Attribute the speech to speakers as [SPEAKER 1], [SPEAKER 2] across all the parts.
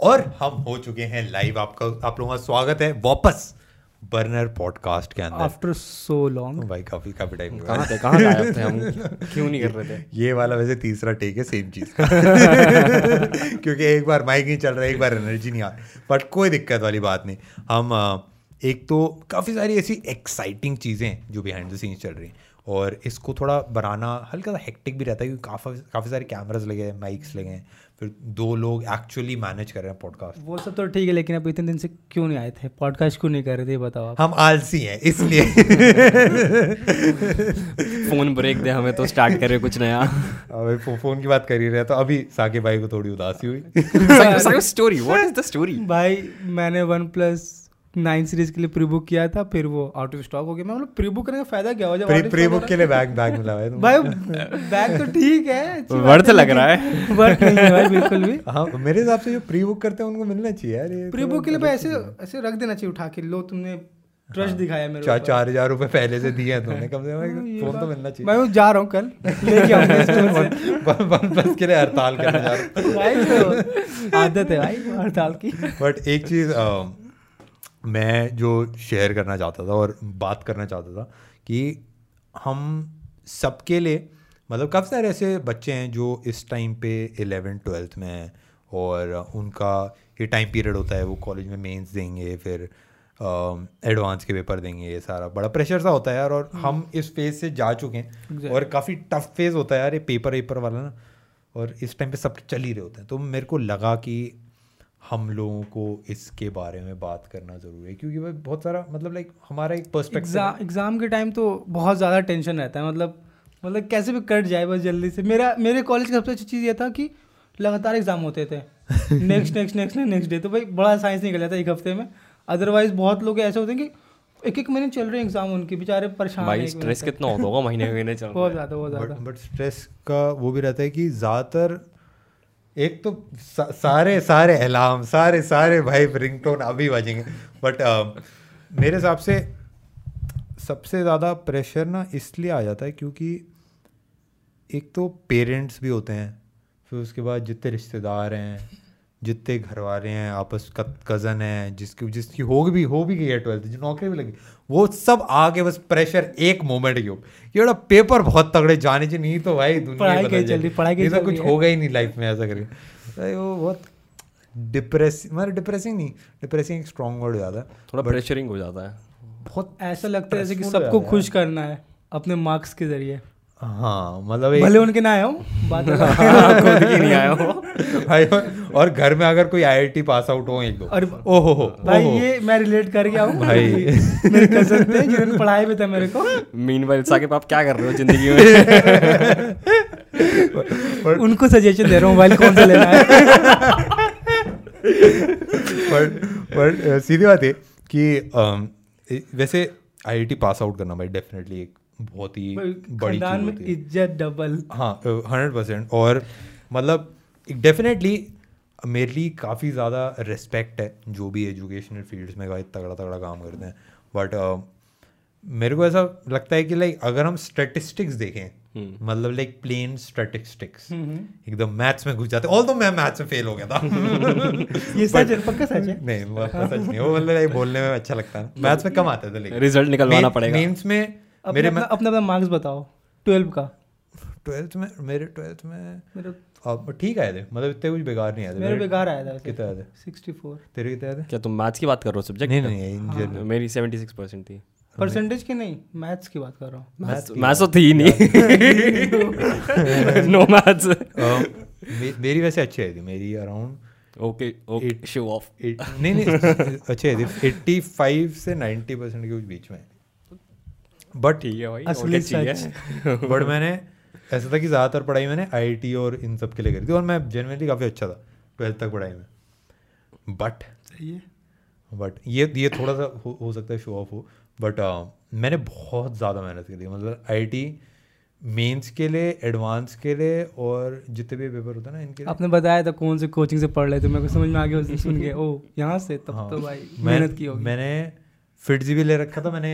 [SPEAKER 1] और हम हो चुके हैं लाइव। आपका आप लोगों का स्वागत है वापस बर्नर पॉडकास्ट के अंदर।
[SPEAKER 2] आफ्टर सो लॉन्ग
[SPEAKER 1] भाई काफ़ी काफ़ी टाइम
[SPEAKER 3] कहाँ थे कहाँ गायब थे? हम क्यों नहीं कर रहे थे?
[SPEAKER 1] ये वाला वैसे तीसरा टेक है सेम चीज़ का। क्योंकि एक बार माइक नहीं चल रहा है एक बार एनर्जी नहीं आ रही। बट कोई दिक्कत वाली बात नहीं। हम एक तो काफ़ी सारी ऐसी एक्साइटिंग चीज़ें हैं जो बिहाइंड द सीन्स चल रही हैं। और इसको थोड़ा बनाना हल्का सा हेक्टिक भी रहता है क्योंकि काफ़ी काफ़ी सारे कैमराज लगे हैं माइक्स लगे हैं। फिर दो लोग एक्चुअली मैनेज कर रहे हैं पॉडकास्ट
[SPEAKER 2] वो सब तो ठीक है लेकिन अब इतने दिन से क्यों नहीं आए थे? पॉडकास्ट क्यों नहीं कर रहे थे बताओ आप?
[SPEAKER 1] हम आलसी हैं इसलिए।
[SPEAKER 3] फ़ोन ब्रेक दे हमें तो स्टार्ट करे कुछ नया।
[SPEAKER 1] अबे फो- फ़ोन की बात कर ही रहे तो अभी साके भाई को थोड़ी उदासी हुई।
[SPEAKER 3] Story what is the story
[SPEAKER 2] भाई मैंने वन प्लस नाइन सीरीज़ के लिए प्री बुक किया था फिर वो आउट ऑफ़ स्टॉक हो गया। मैं मतलब प्री बुक करने का फ़ायदा क्या हुआ जब
[SPEAKER 1] प्री प्री बुक के लिए बैग बैग मिला है
[SPEAKER 2] भाई बैग तो ठीक है
[SPEAKER 3] वर्थ लग रहा है।
[SPEAKER 2] वर्थ नहीं है भाई बिल्कुल भी।
[SPEAKER 1] हाँ मेरे हिसाब से जो प्री बुक करते हैं उनको मिलना चाहिए यार ये
[SPEAKER 2] प्री बुक के लिए ऐसे ऐसे रख देना चाहिए उठा के लो तुमने ट्रस्ट दिखाया मेरे
[SPEAKER 1] चार चार हज़ार रुपए पहले से दिए हैं तुमने कम से कम फ़ोन तो मिलना चाहिए।
[SPEAKER 2] मैं जा रहा हूँ कल लेके आऊँगा स्टोर
[SPEAKER 1] वन प्लस के लिए हड़ताल करने जा रहा हूँ।
[SPEAKER 2] तो आदत है भाई हड़ताल की।
[SPEAKER 1] बट एक चीज़ मैं जो शेयर करना चाहता था और बात करना चाहता था कि हम सबके लिए मतलब काफ़ी सारे ऐसे बच्चे हैं जो इस टाइम पे इलेवेंथ ट्वेल्थ में हैं और उनका ये टाइम पीरियड होता है वो कॉलेज में मेंस देंगे फिर एडवांस के पेपर देंगे ये सारा बड़ा प्रेशर सा होता है यार और हम इस फ़ेज़ से जा चुके हैं
[SPEAKER 2] Exactly.
[SPEAKER 1] और काफ़ी टफ फ़ेज़ होता है यार ये पेपर वेपर वाला ना और इस टाइम पे सब चल ही रहे होते हैं तो मेरे को लगा कि हम लोगों को इसके बारे में बात करना ज़रूरी है क्योंकि भाई बहुत सारा मतलब लाइक हमारा एक पर्सपेक्टिव
[SPEAKER 2] एग्ज़ाम एग्ज़ाम के टाइम तो बहुत ज़्यादा टेंशन रहता है मतलब मतलब कैसे भी कट जाए बस जल्दी से। मेरा मेरे कॉलेज की सबसे अच्छी चीज़ ये था कि लगातार एग्ज़ाम होते थे। Next next next next day तो भाई बड़ा साइंस निकल जाता है एक हफ़्ते में। अदरवाइज़ बहुत लोग ऐसे होते हैं कि एक एक महीने चल रहे हैं एग्ज़ाम उनके बेचारे परेशान
[SPEAKER 3] भाई स्ट्रेस कितना होता होगा महीने महीने चल
[SPEAKER 2] बहुत ज़्यादा बहुत ज़्यादा।
[SPEAKER 1] बट स्ट्रेस का वो भी रहता है कि ज़्यादातर एक तो सा, सारे सारे अलार्म सारे सारे भाई रिंगटोन अभी बजेंगे। बट uh, मेरे हिसाब से सबसे ज़्यादा प्रेशर ना इसलिए आ जाता है क्योंकि एक तो पेरेंट्स भी होते हैं फिर उसके बाद जितने रिश्तेदार हैं जितने घर वाले हैं आपस कज़न है जिसकी जिसकी हो भी हो भी गई है ट्वेल्थ जो नौकरी भी लगी। वो सब आगे बस प्रेशर एक मोमेंट के ऊपर ये बड़ा पेपर बहुत तगड़े जाने चाहिए नहीं तो भाई दुनिया
[SPEAKER 2] पढ़ाई
[SPEAKER 1] बदल
[SPEAKER 2] कहीं चल रही, पढ़ाई
[SPEAKER 1] ये तो कुछ होगा ही नहीं लाइफ में ऐसा करके। वो बहुत डिप्रेस मतलब डिप्रेसिंग नहीं डिप्रेसिंग एक स्ट्रॉन्ग वर्ड हो जाता है।
[SPEAKER 3] थोड़ा प्रेशरिंग हो जाता है।
[SPEAKER 1] बहुत
[SPEAKER 2] ऐसा लगता है जैसे कि सबको खुश करना है अपने मार्क्स के ज़रिए।
[SPEAKER 1] हाँ मतलब
[SPEAKER 2] भले उनके ना हो
[SPEAKER 3] नहीं आया हो।
[SPEAKER 1] भाई और घर में अगर कोई आईआईटी पास आउट हो एक दो।
[SPEAKER 2] और
[SPEAKER 1] ओहो हो
[SPEAKER 2] भाई
[SPEAKER 1] ओहो।
[SPEAKER 2] ये मैं रिलेट कर गया हूँ
[SPEAKER 1] भाई।
[SPEAKER 2] मेरे कज़न थे जिन्होंने पढ़ाई भी था मेरे को।
[SPEAKER 3] मीनवाइल साकिब आप क्या कर रहे हो ज़िंदगी में?
[SPEAKER 2] उनको सजेशन दे रहा हूँ मोबाइल कौन सा लेना है?
[SPEAKER 1] बट uh, सीधी बात है कि वैसे आईआईटी पास आउट करना भाई डेफिनेटली एक बहुत ही बड़ी चीज़
[SPEAKER 2] में
[SPEAKER 1] होती है।
[SPEAKER 2] इज़्ज़त डबल
[SPEAKER 1] हाँ हंड्रेड परसेंट और मतलब डेफिनेटली मेरे लिए काफ़ी ज़्यादा रिस्पेक्ट है जो भी एजुकेशनल फील्ड्स में तगड़ा तगड़ा काम करते हैं। बट uh, मेरे को ऐसा लगता है कि लाइक अगर हम स्टेटिस्टिक्स देखें मतलब लाइक प्लेन स्टेटिस्टिक्स एकदम मैथ्स में घुस जाते ऑल तो मैं मैथ्स में फेल हो गया था।
[SPEAKER 2] ये सच है पक्का सच है?
[SPEAKER 1] नहीं वो सच नहीं वो मतलब बोलने में अच्छा लगता है। मैथ्स में कम आते थे लेकिन
[SPEAKER 3] रिज़ल्ट निकलवाना पड़ेगा।
[SPEAKER 1] मेंस में मेरे
[SPEAKER 2] अपना अपना अपना मार्क्स बताओ ट्वेल्व का।
[SPEAKER 1] ट्वेल्थ में मेरे ट्वेल्थ में
[SPEAKER 2] मेरे
[SPEAKER 1] अब ठीक आए थे मतलब इतने कुछ बेकार नहीं आए थे।
[SPEAKER 2] मेरे बेकार आया था
[SPEAKER 1] कितने आए थे?
[SPEAKER 2] सिक्सटी फोर
[SPEAKER 1] तेरे कितने आए थे?
[SPEAKER 3] क्या तुम मैथ्स की बात कर रहे हो सब्जेक्ट
[SPEAKER 1] नहीं नहीं इन जनरल
[SPEAKER 3] मेरी 76 परसेंट थी।
[SPEAKER 2] परसेंटेज की नहीं मैथ्स की बात कर रहा हूँ।
[SPEAKER 3] मैथ्स मैथ्स तो थी ही नहीं। नो मैथ्स
[SPEAKER 1] मेरी वैसे अच्छी आई थी मेरी around
[SPEAKER 3] okay okay show off
[SPEAKER 1] नहीं नहीं अच्छी आई थी। एट्टी फाइव से नाइन्टी परसेंट के बीच में। बट
[SPEAKER 3] ठीक है भाई
[SPEAKER 2] असली
[SPEAKER 3] चाहिए।
[SPEAKER 1] बट मैंने ऐसा था कि ज़्यादातर पढ़ाई मैंने आईआईटी और इन सब के लिए करी थी और मैं जनरली काफ़ी अच्छा था ट्वेल्थ तक पढ़ाई में। बट
[SPEAKER 2] सही है।
[SPEAKER 1] बट ये ये थोड़ा सा हो, हो सकता है शो ऑफ़ हो बट uh, मैंने बहुत ज़्यादा मेहनत की थी। मतलब आईआईटी मेंस के लिए एडवांस के लिए और जितने भी पेपर होते हैं ना इनके लिए।
[SPEAKER 2] आपने बताया था कौन से कोचिंग से पढ़ रहे थे मेरे को समझ में आ गया सुन के। ओ यहाँ से? तब
[SPEAKER 1] हाँ,
[SPEAKER 2] तो भाई मेहनत की होगी।
[SPEAKER 1] मैंने फिट्जी भी ले रखा था मैंने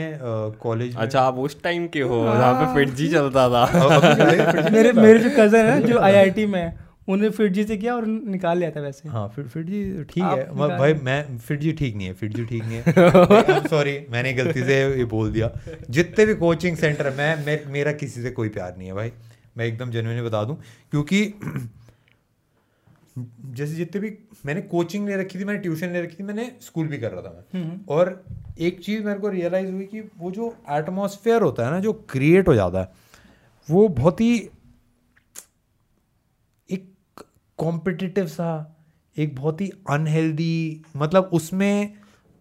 [SPEAKER 1] कॉलेज
[SPEAKER 3] अच्छा आप उस टाइम के हो जहाँ पे फिट जी चलता था।
[SPEAKER 2] मेरे मेरे जो कज़न है जो आईआईटी में है उन्हें फिट जी से किया और निकाल लिया था वैसे।
[SPEAKER 1] हाँ फिर फिर जी ठीक है। म- भाई मैं फिर जी ठीक नहीं है फिर जी ठीक नहीं है। सॉरी मैंने गलती से ये बोल दिया। जितने भी कोचिंग सेंटर है मैं, मैं मेरा किसी से कोई प्यार नहीं है भाई। मैं एकदम जेन्युइनली बता दूँ क्योंकि जैसे जितने भी मैंने कोचिंग ले रखी थी मैंने ट्यूशन ले रखी थी मैंने स्कूल भी कर रहा था मैं।
[SPEAKER 2] हम्म,
[SPEAKER 1] और एक चीज़ मेरे को रियलाइज़ हुई कि वो जो एटमोसफेयर होता है ना जो क्रिएट हो जाता है वो बहुत ही एक कॉम्पिटिटिव सा एक बहुत ही अनहेल्दी मतलब उसमें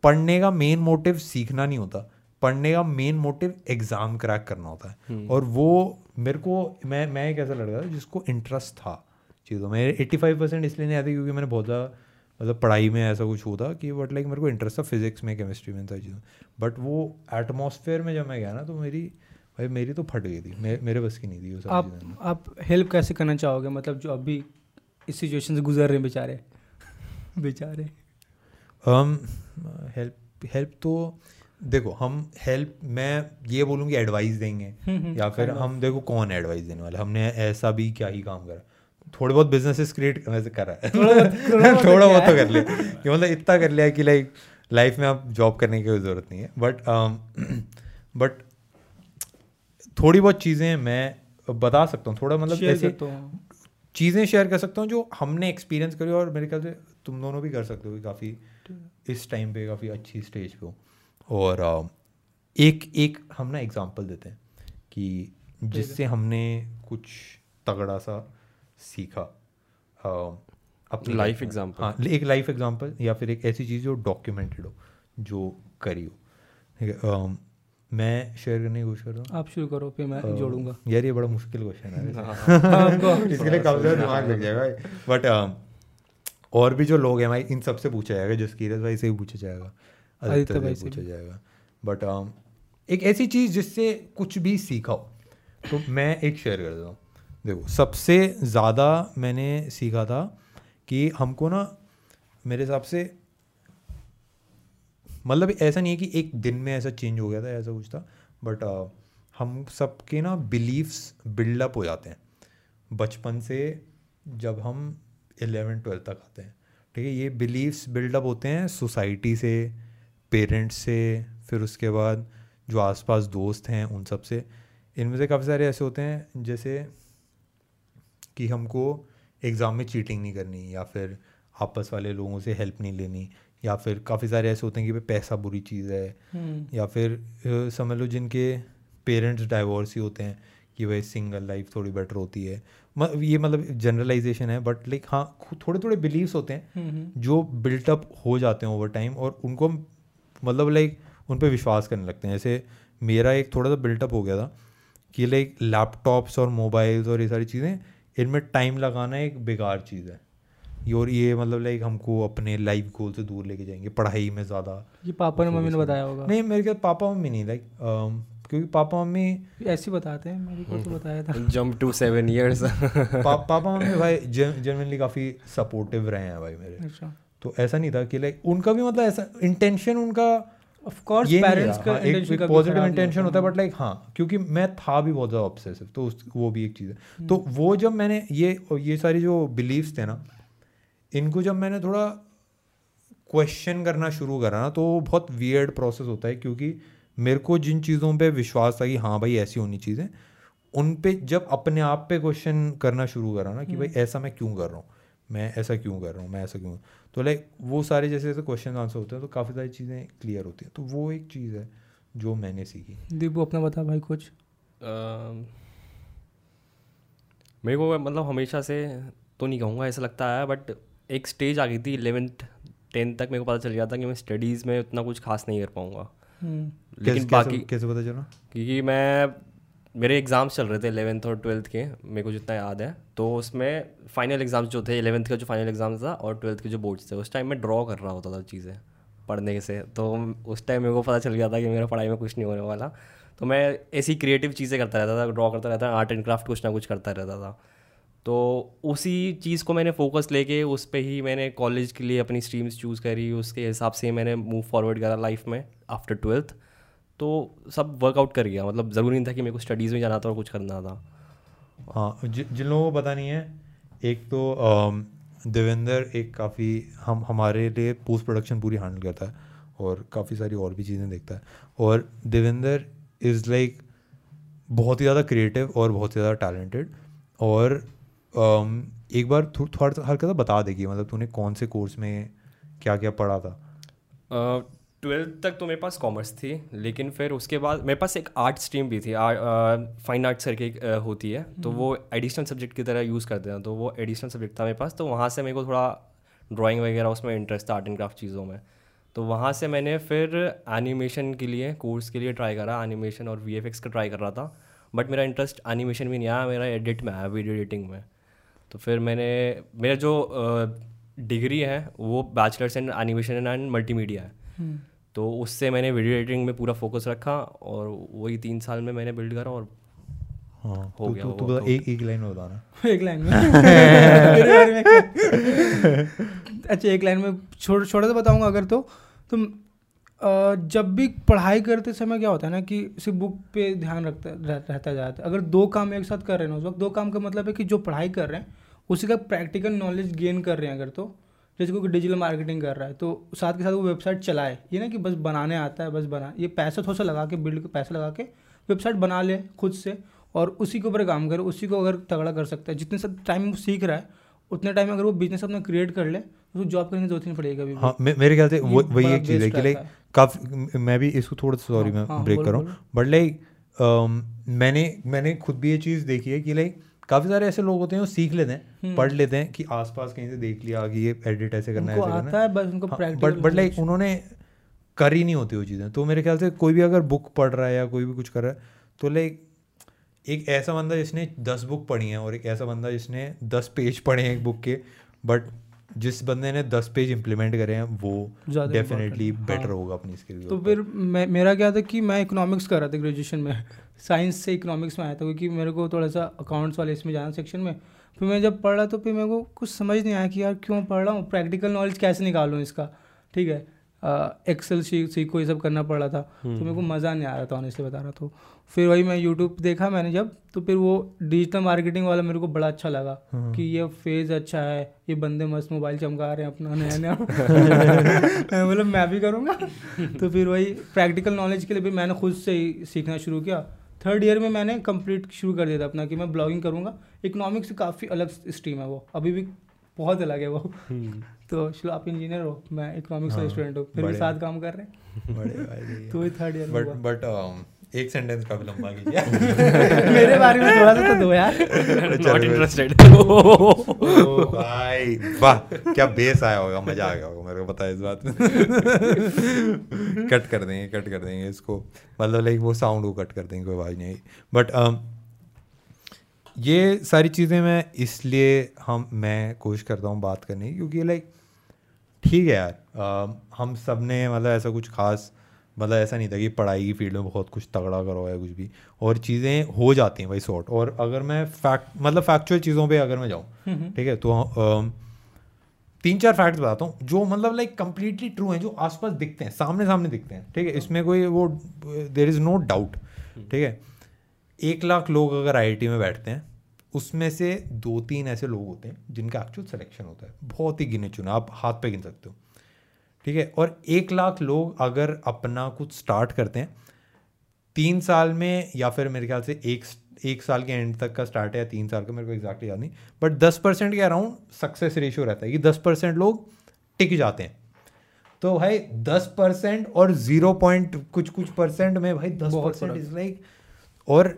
[SPEAKER 1] पढ़ने का मेन मोटिव सीखना नहीं होता। पढ़ने का मेन मोटिव एग्ज़ाम क्रैक करना होता है। और वो मेरे को मैं मैं एक ऐसा लड़का था जिसको इंटरेस्ट था। चीज़ों में। एट्टी फाइव परसेंट इसलिए नहीं आती क्योंकि मैंने बहुत ज़्यादा मतलब पढ़ाई में ऐसा कुछ होता था कि बट लाइक मेरे को इंटरेस्ट था फिजिक्स में केमिस्ट्री में इन सारी चीज़ों बट वो एटमोसफेयर में जब मैं गया ना तो मेरी भाई मेरी तो फट गई थी। मे, मेरे बस की नहीं थी वो सारी
[SPEAKER 2] आप आप हेल्प कैसे करना चाहोगे? मतलब जो अभी इस सिचुएशन से गुजर रहे हैं बेचारे। बेचारे।
[SPEAKER 1] हम हेल्प हेल्प तो देखो हम हेल्प मैं ये बोलूँगी एडवाइस देंगे।
[SPEAKER 2] हम्म,
[SPEAKER 1] या फिर हम देखो कौन एडवाइस देने वाले हमने ऐसा भी क्या ही काम करा। थोड़े बहुत बिजनेसेस क्रिएट करा है। थोड़ा बहुत तो कर लिया। कि मतलब इतना कर लिया कि लाइक लाइफ में आप जॉब करने की कोई ज़रूरत नहीं है। बट बट थोड़ी बहुत चीज़ें मैं बता सकता हूँ। थोड़ा मतलब ऐसे चीज़ें शेयर कर सकता हूँ जो हमने एक्सपीरियंस करी और मेरे ख्याल से तुम दोनों भी कर सकते हो काफ़ी इस टाइम पे काफ़ी अच्छी स्टेज पे हो। और एक एक हम ना एग्जांपल देते हैं कि जिससे हमने कुछ तगड़ा सा सीखा। अपनी लाइफ
[SPEAKER 3] example।
[SPEAKER 1] हाँ एक लाइफ एग्जांपल या फिर एक ऐसी चीज़ जो डॉक्यूमेंटेड हो जो करी हो। ठीक है मैं शेयर करने की कोशिश कर रहा हूँ।
[SPEAKER 2] आप शुरू करो फिर मैं
[SPEAKER 1] अ,
[SPEAKER 2] जोड़ूँगा।
[SPEAKER 1] यार ये बड़ा मुश्किल क्वेश्चन है
[SPEAKER 2] हाँ,
[SPEAKER 1] इसके लिए काफ़ी ज़्यादा दिमाग लग जाएगा बट और भी जो लोग हैं भाई इन सबसे पूछा जाएगा जो कीरत भाई से भी पूछा जाएगा।
[SPEAKER 2] आदित्य भाई
[SPEAKER 1] से
[SPEAKER 2] से
[SPEAKER 1] पूछा जाएगा। बट एक ऐसी चीज़ जिससे कुछ भी सीखा हो। तो मैं एक शेयर कर देता हूँ। देखो, सबसे ज़्यादा मैंने सीखा था कि हमको ना मेरे हिसाब से मतलब ऐसा नहीं है कि एक दिन में ऐसा चेंज हो गया था, ऐसा कुछ था बट हम सबके ना बिलीव्स बिल्डअप हो जाते हैं। बचपन से जब हम एलेवन ट्वेल्थ तक आते हैं, ठीक है, ये बिलीव्स बिल्डअप होते हैं सोसाइटी से पेरेंट्स से, फिर उसके बाद जो आसपास दोस्त हैं उन सबसे। इनमें से काफ़ी सारे ऐसे होते हैं, जैसे कि हमको एग्ज़ाम में चीटिंग नहीं करनी या फिर आपस वाले लोगों से हेल्प नहीं लेनी या फिर काफ़ी सारे ऐसे होते हैं कि भाई पैसा बुरी चीज़ है।
[SPEAKER 2] हम्म,
[SPEAKER 1] या फिर समझ लो जिनके पेरेंट्स डाइवोर्स ही होते हैं कि भाई सिंगल लाइफ थोड़ी बेटर होती है। ये मतलब जनरलाइजेशन है बट लाइक हाँ थोड़े थोड़े बिलीव्स होते हैं
[SPEAKER 2] हम्म, हम्म,
[SPEAKER 1] जो बिल्टअप हो जाते हैं ओवर टाइम और उनको मतलब लाइक उन पर विश्वास करने लगते हैं। जैसे मेरा एक थोड़ा सा बिल्टअप हो गया था कि लाइक लैपटॉप्स और मोबाइल्स और ये सारी चीज़ें इनमें टाइम लगाना एक बेकार चीज़ है। ये और ये मतलब लाइक हमको अपने लाइफ गोल से दूर लेके जाएँगे पढ़ाई में ज़्यादा।
[SPEAKER 2] ये पापा ने मम्मी ने बताया होगा।
[SPEAKER 1] नहीं मेरे ख्याल पापा मम्मी नहीं लाइक क्योंकि पापा मम्मी
[SPEAKER 2] ऐसे बताते हैं मेरे को तो बताया था।
[SPEAKER 3] जंप टू सेवन ईयर्स
[SPEAKER 1] पापा मम्मी भाई जनरली काफ़ी सपोर्टिव रहे हैं भाई मेरे।
[SPEAKER 2] अच्छा।
[SPEAKER 1] तो ऐसा नहीं था कि लाइक उनका भी मतलब ऐसा इंटेंशन उनका
[SPEAKER 2] ऑफ़ कोर्स पेरेंट्स का
[SPEAKER 1] हाँ, एक, पॉजिटिव इंटेंशन होता। है बट लाइक हाँ क्योंकि मैं था भी बहुत ज़्यादा ऑब्सेसिव तो उस वो भी एक चीज़ है। तो वो जब मैंने ये ये सारी जो बिलीव्स थे ना इनको जब मैंने थोड़ा क्वेश्चन करना शुरू करा ना तो बहुत वियर्ड प्रोसेस होता है क्योंकि मेरे को जिन चीज़ों पे विश्वास था कि हाँ भाई ऐसी होनी चीज़ें उन पे जब अपने आप पे क्वेश्चन करना शुरू करा ना कि भाई ऐसा मैं क्यों कर रहा हूँ? मैं ऐसा क्यों कर रहा हूँ मैं ऐसा क्यों? तो लाइक वो सारे जैसे जैसे क्वेश्चन आंसर होते हैं तो काफ़ी सारी चीज़ें क्लियर होती हैं। तो वो एक चीज़ है जो मैंने सीखी।
[SPEAKER 2] दीपू अपना बता भाई कुछ।
[SPEAKER 3] मेरे को मतलब हमेशा से तो नहीं कहूँगा ऐसा लगता है बट एक स्टेज आ गई थी इलेवेंथ टेंथ तक मेरे को पता चल गया था कि मैं स्टडीज़ में उतना कुछ खास नहीं कर पाऊँगा।
[SPEAKER 2] हम्म,
[SPEAKER 3] लेकिन
[SPEAKER 1] कैसे,
[SPEAKER 3] बाकी
[SPEAKER 1] कैसे, कैसे पता चला?
[SPEAKER 3] क्योंकि मैं मेरे एग्ज़ाम्स चल रहे थे इलेवेंथ और ट्वेल्थ के, मेरे को जितना याद है। तो उसमें फाइनल एग्ज़ाम्स जो थे इलेवेंथ का जो फाइनल एग्ज़ाम्स था और ट्वेल्थ के जो बोर्ड्स थे, उस टाइम मैं ड्रॉ कर रहा होता था चीज़ें पढ़ने से। तो उस टाइम मेरे को पता चल गया था कि मेरा पढ़ाई में कुछ नहीं होने वाला। तो मैं ऐसी क्रिएटिव चीज़ें करता रहता था ड्रॉ करता रहता आर्ट एंड क्राफ्ट कुछ ना कुछ करता रहता था। तो उसी चीज़ को मैंने फोकस लेके, उस पर ही मैंने कॉलेज के लिए अपनी स्ट्रीम्स चूज़ करी, उसके हिसाब से मैंने मूव फॉरवर्ड करा लाइफ में आफ्टर ट्वेल्थ तो सब वर्कआउट कर गया। मतलब ज़रूरी नहीं था कि मेरे को स्टडीज़ में जाना था और कुछ करना था।
[SPEAKER 1] हाँ जिन लोगों को पता नहीं है एक तो देवेंद्र एक काफ़ी हम हमारे लिए पोस्ट प्रोडक्शन पूरी हैंडल करता है और काफ़ी सारी और भी चीज़ें देखता है। और देवेंद्र इज़ लाइक बहुत ही ज़्यादा क्रिएटिव और बहुत ही ज़्यादा टैलेंटेड और अम, एक बार थो, थोड़ा सा हल्का सा बता देगी मतलब तूने कौन से कोर्स में क्या क्या पढ़ा था?
[SPEAKER 3] ट्वेल्थ तक तो मेरे पास कॉमर्स थी लेकिन फिर उसके बाद मेरे पास एक आर्ट स्ट्रीम भी थी फाइन आर्ट्स करके होती है तो वो एडिशनल सब्जेक्ट की तरह यूज़ करते हैं तो वो एडिशनल सब्जेक्ट था मेरे पास तो वहाँ से मेरे को थोड़ा ड्राइंग वगैरह उसमें इंटरेस्ट था आर्ट एंड क्राफ्ट चीज़ों में। तो वहाँ से मैंने फिर एनिमेशन के लिए कोर्स के लिए ट्राई करा एनिमेशन और वीएफएक्स का ट्राई कर रहा था बट मेरा इंटरेस्ट एनिमेशन में नहीं आया मेरा एडिट में आया वीडियो एडिटिंग में। तो फिर मैंने मेरा जो डिग्री है वो bachelors in animation and multimedia है।
[SPEAKER 2] हम्म।
[SPEAKER 3] तो उससे मैंने वीडियो एडिटिंग में पूरा फोकस रखा और वही तीन साल में मैंने बिल्ड करा और
[SPEAKER 1] हाँ
[SPEAKER 3] हो गया
[SPEAKER 1] तू बता
[SPEAKER 3] तो-
[SPEAKER 1] एक एक लाइन में बताना।
[SPEAKER 2] एक लाइन में? अच्छा एक लाइन में छोड़ छोटा सा बताऊँगा अगर तो। तुम जब भी पढ़ाई करते समय क्या होता है ना कि सिर्फ़ बुक पे ध्यान रखता रह, रहता जाता है। अगर दो काम एक साथ कर रहे हैं ना उस वक्त दो काम का मतलब है कि जो पढ़ाई कर रहे हैं उसी का प्रैक्टिकल नॉलेज गेन कर रहे हैं अगर तो। जैसे कोई डिजिटल मार्केटिंग कर रहा है तो साथ के साथ वो वेबसाइट चलाए। ये ना कि बस बनाने आता है बस बना। ये पैसा थोड़ा सा लगा के बिल्ड पैसा लगा के वेबसाइट बना ले खुद से और उसी के ऊपर काम करे उसी को अगर तगड़ा कर सकता है। जितने सब टाइम वो सीख रहा है उतने टाइम अगर वो बिज़नेस अपना क्रिएट कर ले तो उसको जॉब करने की ज़रूरत नहीं पड़ेगी कभी भी।
[SPEAKER 1] हाँ मे- मेरे ख्याल से वो वही एक चीज़ है कि लाइक काफ़ी मैं भी इसको थोड़ा सॉरी
[SPEAKER 2] हाँ,
[SPEAKER 1] मैं ब्रेक कर। रहा हूँ बट लाइक मैंने मैंने खुद भी ये चीज़ देखी है कि लाइक काफ़ी सारे ऐसे लोग होते हैं वो सीख लेते हैं पढ़ लेते हैं कि आसपास कहीं से देख लिया कि ये एडिट ऐसे करना है
[SPEAKER 2] आता है बस उनको
[SPEAKER 1] बट बट लाइक उन्होंने कर ही नहीं होती वो चीज़ें। तो मेरे ख्याल से कोई भी अगर बुक पढ़ रहा है या कोई भी कुछ कर रहा है तो लाइक एक ऐसा बंदा जिसने दस बुक पढ़ी है और एक ऐसा बंदा जिसने दस पेज पढ़े हैं एक बुक के बट जिस बंदे ने दस पेज इम्प्लीमेंट करे हैं वो
[SPEAKER 2] ज़्यादा
[SPEAKER 1] डेफिनेटली बेटर
[SPEAKER 2] हाँ।
[SPEAKER 1] होगा अपनी स्किल
[SPEAKER 2] तो फिर मैं मेरा क्या था कि मैं इकोनॉमिक्स कर रहा था ग्रेजुएशन में। साइंस से इकोनॉमिक्स में आया था क्योंकि मेरे को थोड़ा सा अकाउंट्स वाले इसमें जाना सेक्शन में। फिर मैं जब पढ़ रहा तो फिर मेरे को कुछ समझ नहीं आया कि यार क्यों पढ़ रहा हूँ? प्रैक्टिकल नॉलेज कैसे निकालूँ इसका? ठीक है? एक्सेल सीखो ये सब करना पड़ रहा था। तो मेरे को मज़ा नहीं आ रहा था ऑनेस्टली बता रहा तो। फिर वही मैं यूट्यूब देखा मैंने जब तो फिर वो डिजिटल मार्केटिंग वाला मेरे को बड़ा अच्छा लगा कि ये फ़ेज़ अच्छा है ये बंदे मस्त मोबाइल चमका रहे हैं अपना नया नया मैं बोला मैं भी करूँगा। तो फिर वही प्रैक्टिकल नॉलेज के लिए भी मैंने खुद से ही सीखना शुरू किया। थर्ड ईयर में मैंने कंप्लीट शुरू कर दिया था अपना कि मैं ब्लॉगिंग करूँगा। इकोनॉमिक्स काफ़ी अलग स्ट्रीम है वो। अभी भी बहुत अलग है वो। तो चलो आप इंजीनियर हो मैं इकोनॉमिक्स का
[SPEAKER 1] हाँ,
[SPEAKER 2] स्टूडेंट हूँ फिर भी साथ काम कर रहे हैं।
[SPEAKER 1] बड़े भाई
[SPEAKER 2] तो थर्ड ईयर
[SPEAKER 1] बट बट एक सेंटेंस काफ़ी लंबा कीजिए
[SPEAKER 2] मेरे बारे में थोड़ा सा तो दो यार।
[SPEAKER 3] नॉट इंटरेस्टेड
[SPEAKER 1] भाई वाह क्या बेस आया होगा मज़ा आ गया होगा मेरे को पता है इस बात। में कट कर देंगे कट कर देंगे इसको। मतलब लाइक वो साउंड को कट कर देंगे कोई आवाज़ नहीं। बट ये सारी चीज़ें मैं इसलिए हम मैं कोशिश करता हूँ बात करने की क्योंकि लाइक ठीक है यार अम, हम सबने मतलब ऐसा कुछ खास मतलब ऐसा नहीं था कि पढ़ाई की फ़ील्ड में बहुत कुछ तगड़ा करो या कुछ भी और चीज़ें हो जाती हैं भाई सॉर्ट और अगर मैं फैक्ट मतलब फैक्चुअल चीज़ों पे अगर मैं जाऊँ ठीक है तो अम, तीन चार फैक्ट्स बताता हूँ जो मतलब लाइक कंप्लीटली ट्रू हैं जो आसपास दिखते हैं सामने सामने दिखते हैं ठीक है इसमें कोई वो देर इज़ नो डाउट ठीक है एक लाख लोग अगर आई में बैठते हैं उसमें से दो तीन ऐसे लोग होते हैं जिनका एक्चुअल सिलेक्शन होता है। बहुत ही गिने चुने आप हाथ पे गिन सकते हो। ठीक है? और एक लाख लोग अगर अपना कुछ स्टार्ट करते हैं तीन साल में या फिर मेरे ख्याल से एक एक साल के एंड तक का स्टार्ट है या तीन साल का मेरे को एग्जैक्टली याद नहीं। बट दस परसेंट के अराउंड सक्सेस रेशियो रहता है कि दस परसेंट लोग टिक जाते हैं। तो भाई दस परसेंट और ज़ीरो पॉइंट कुछ कुछ परसेंट में भाई दस परसेंट इज़ लाइक और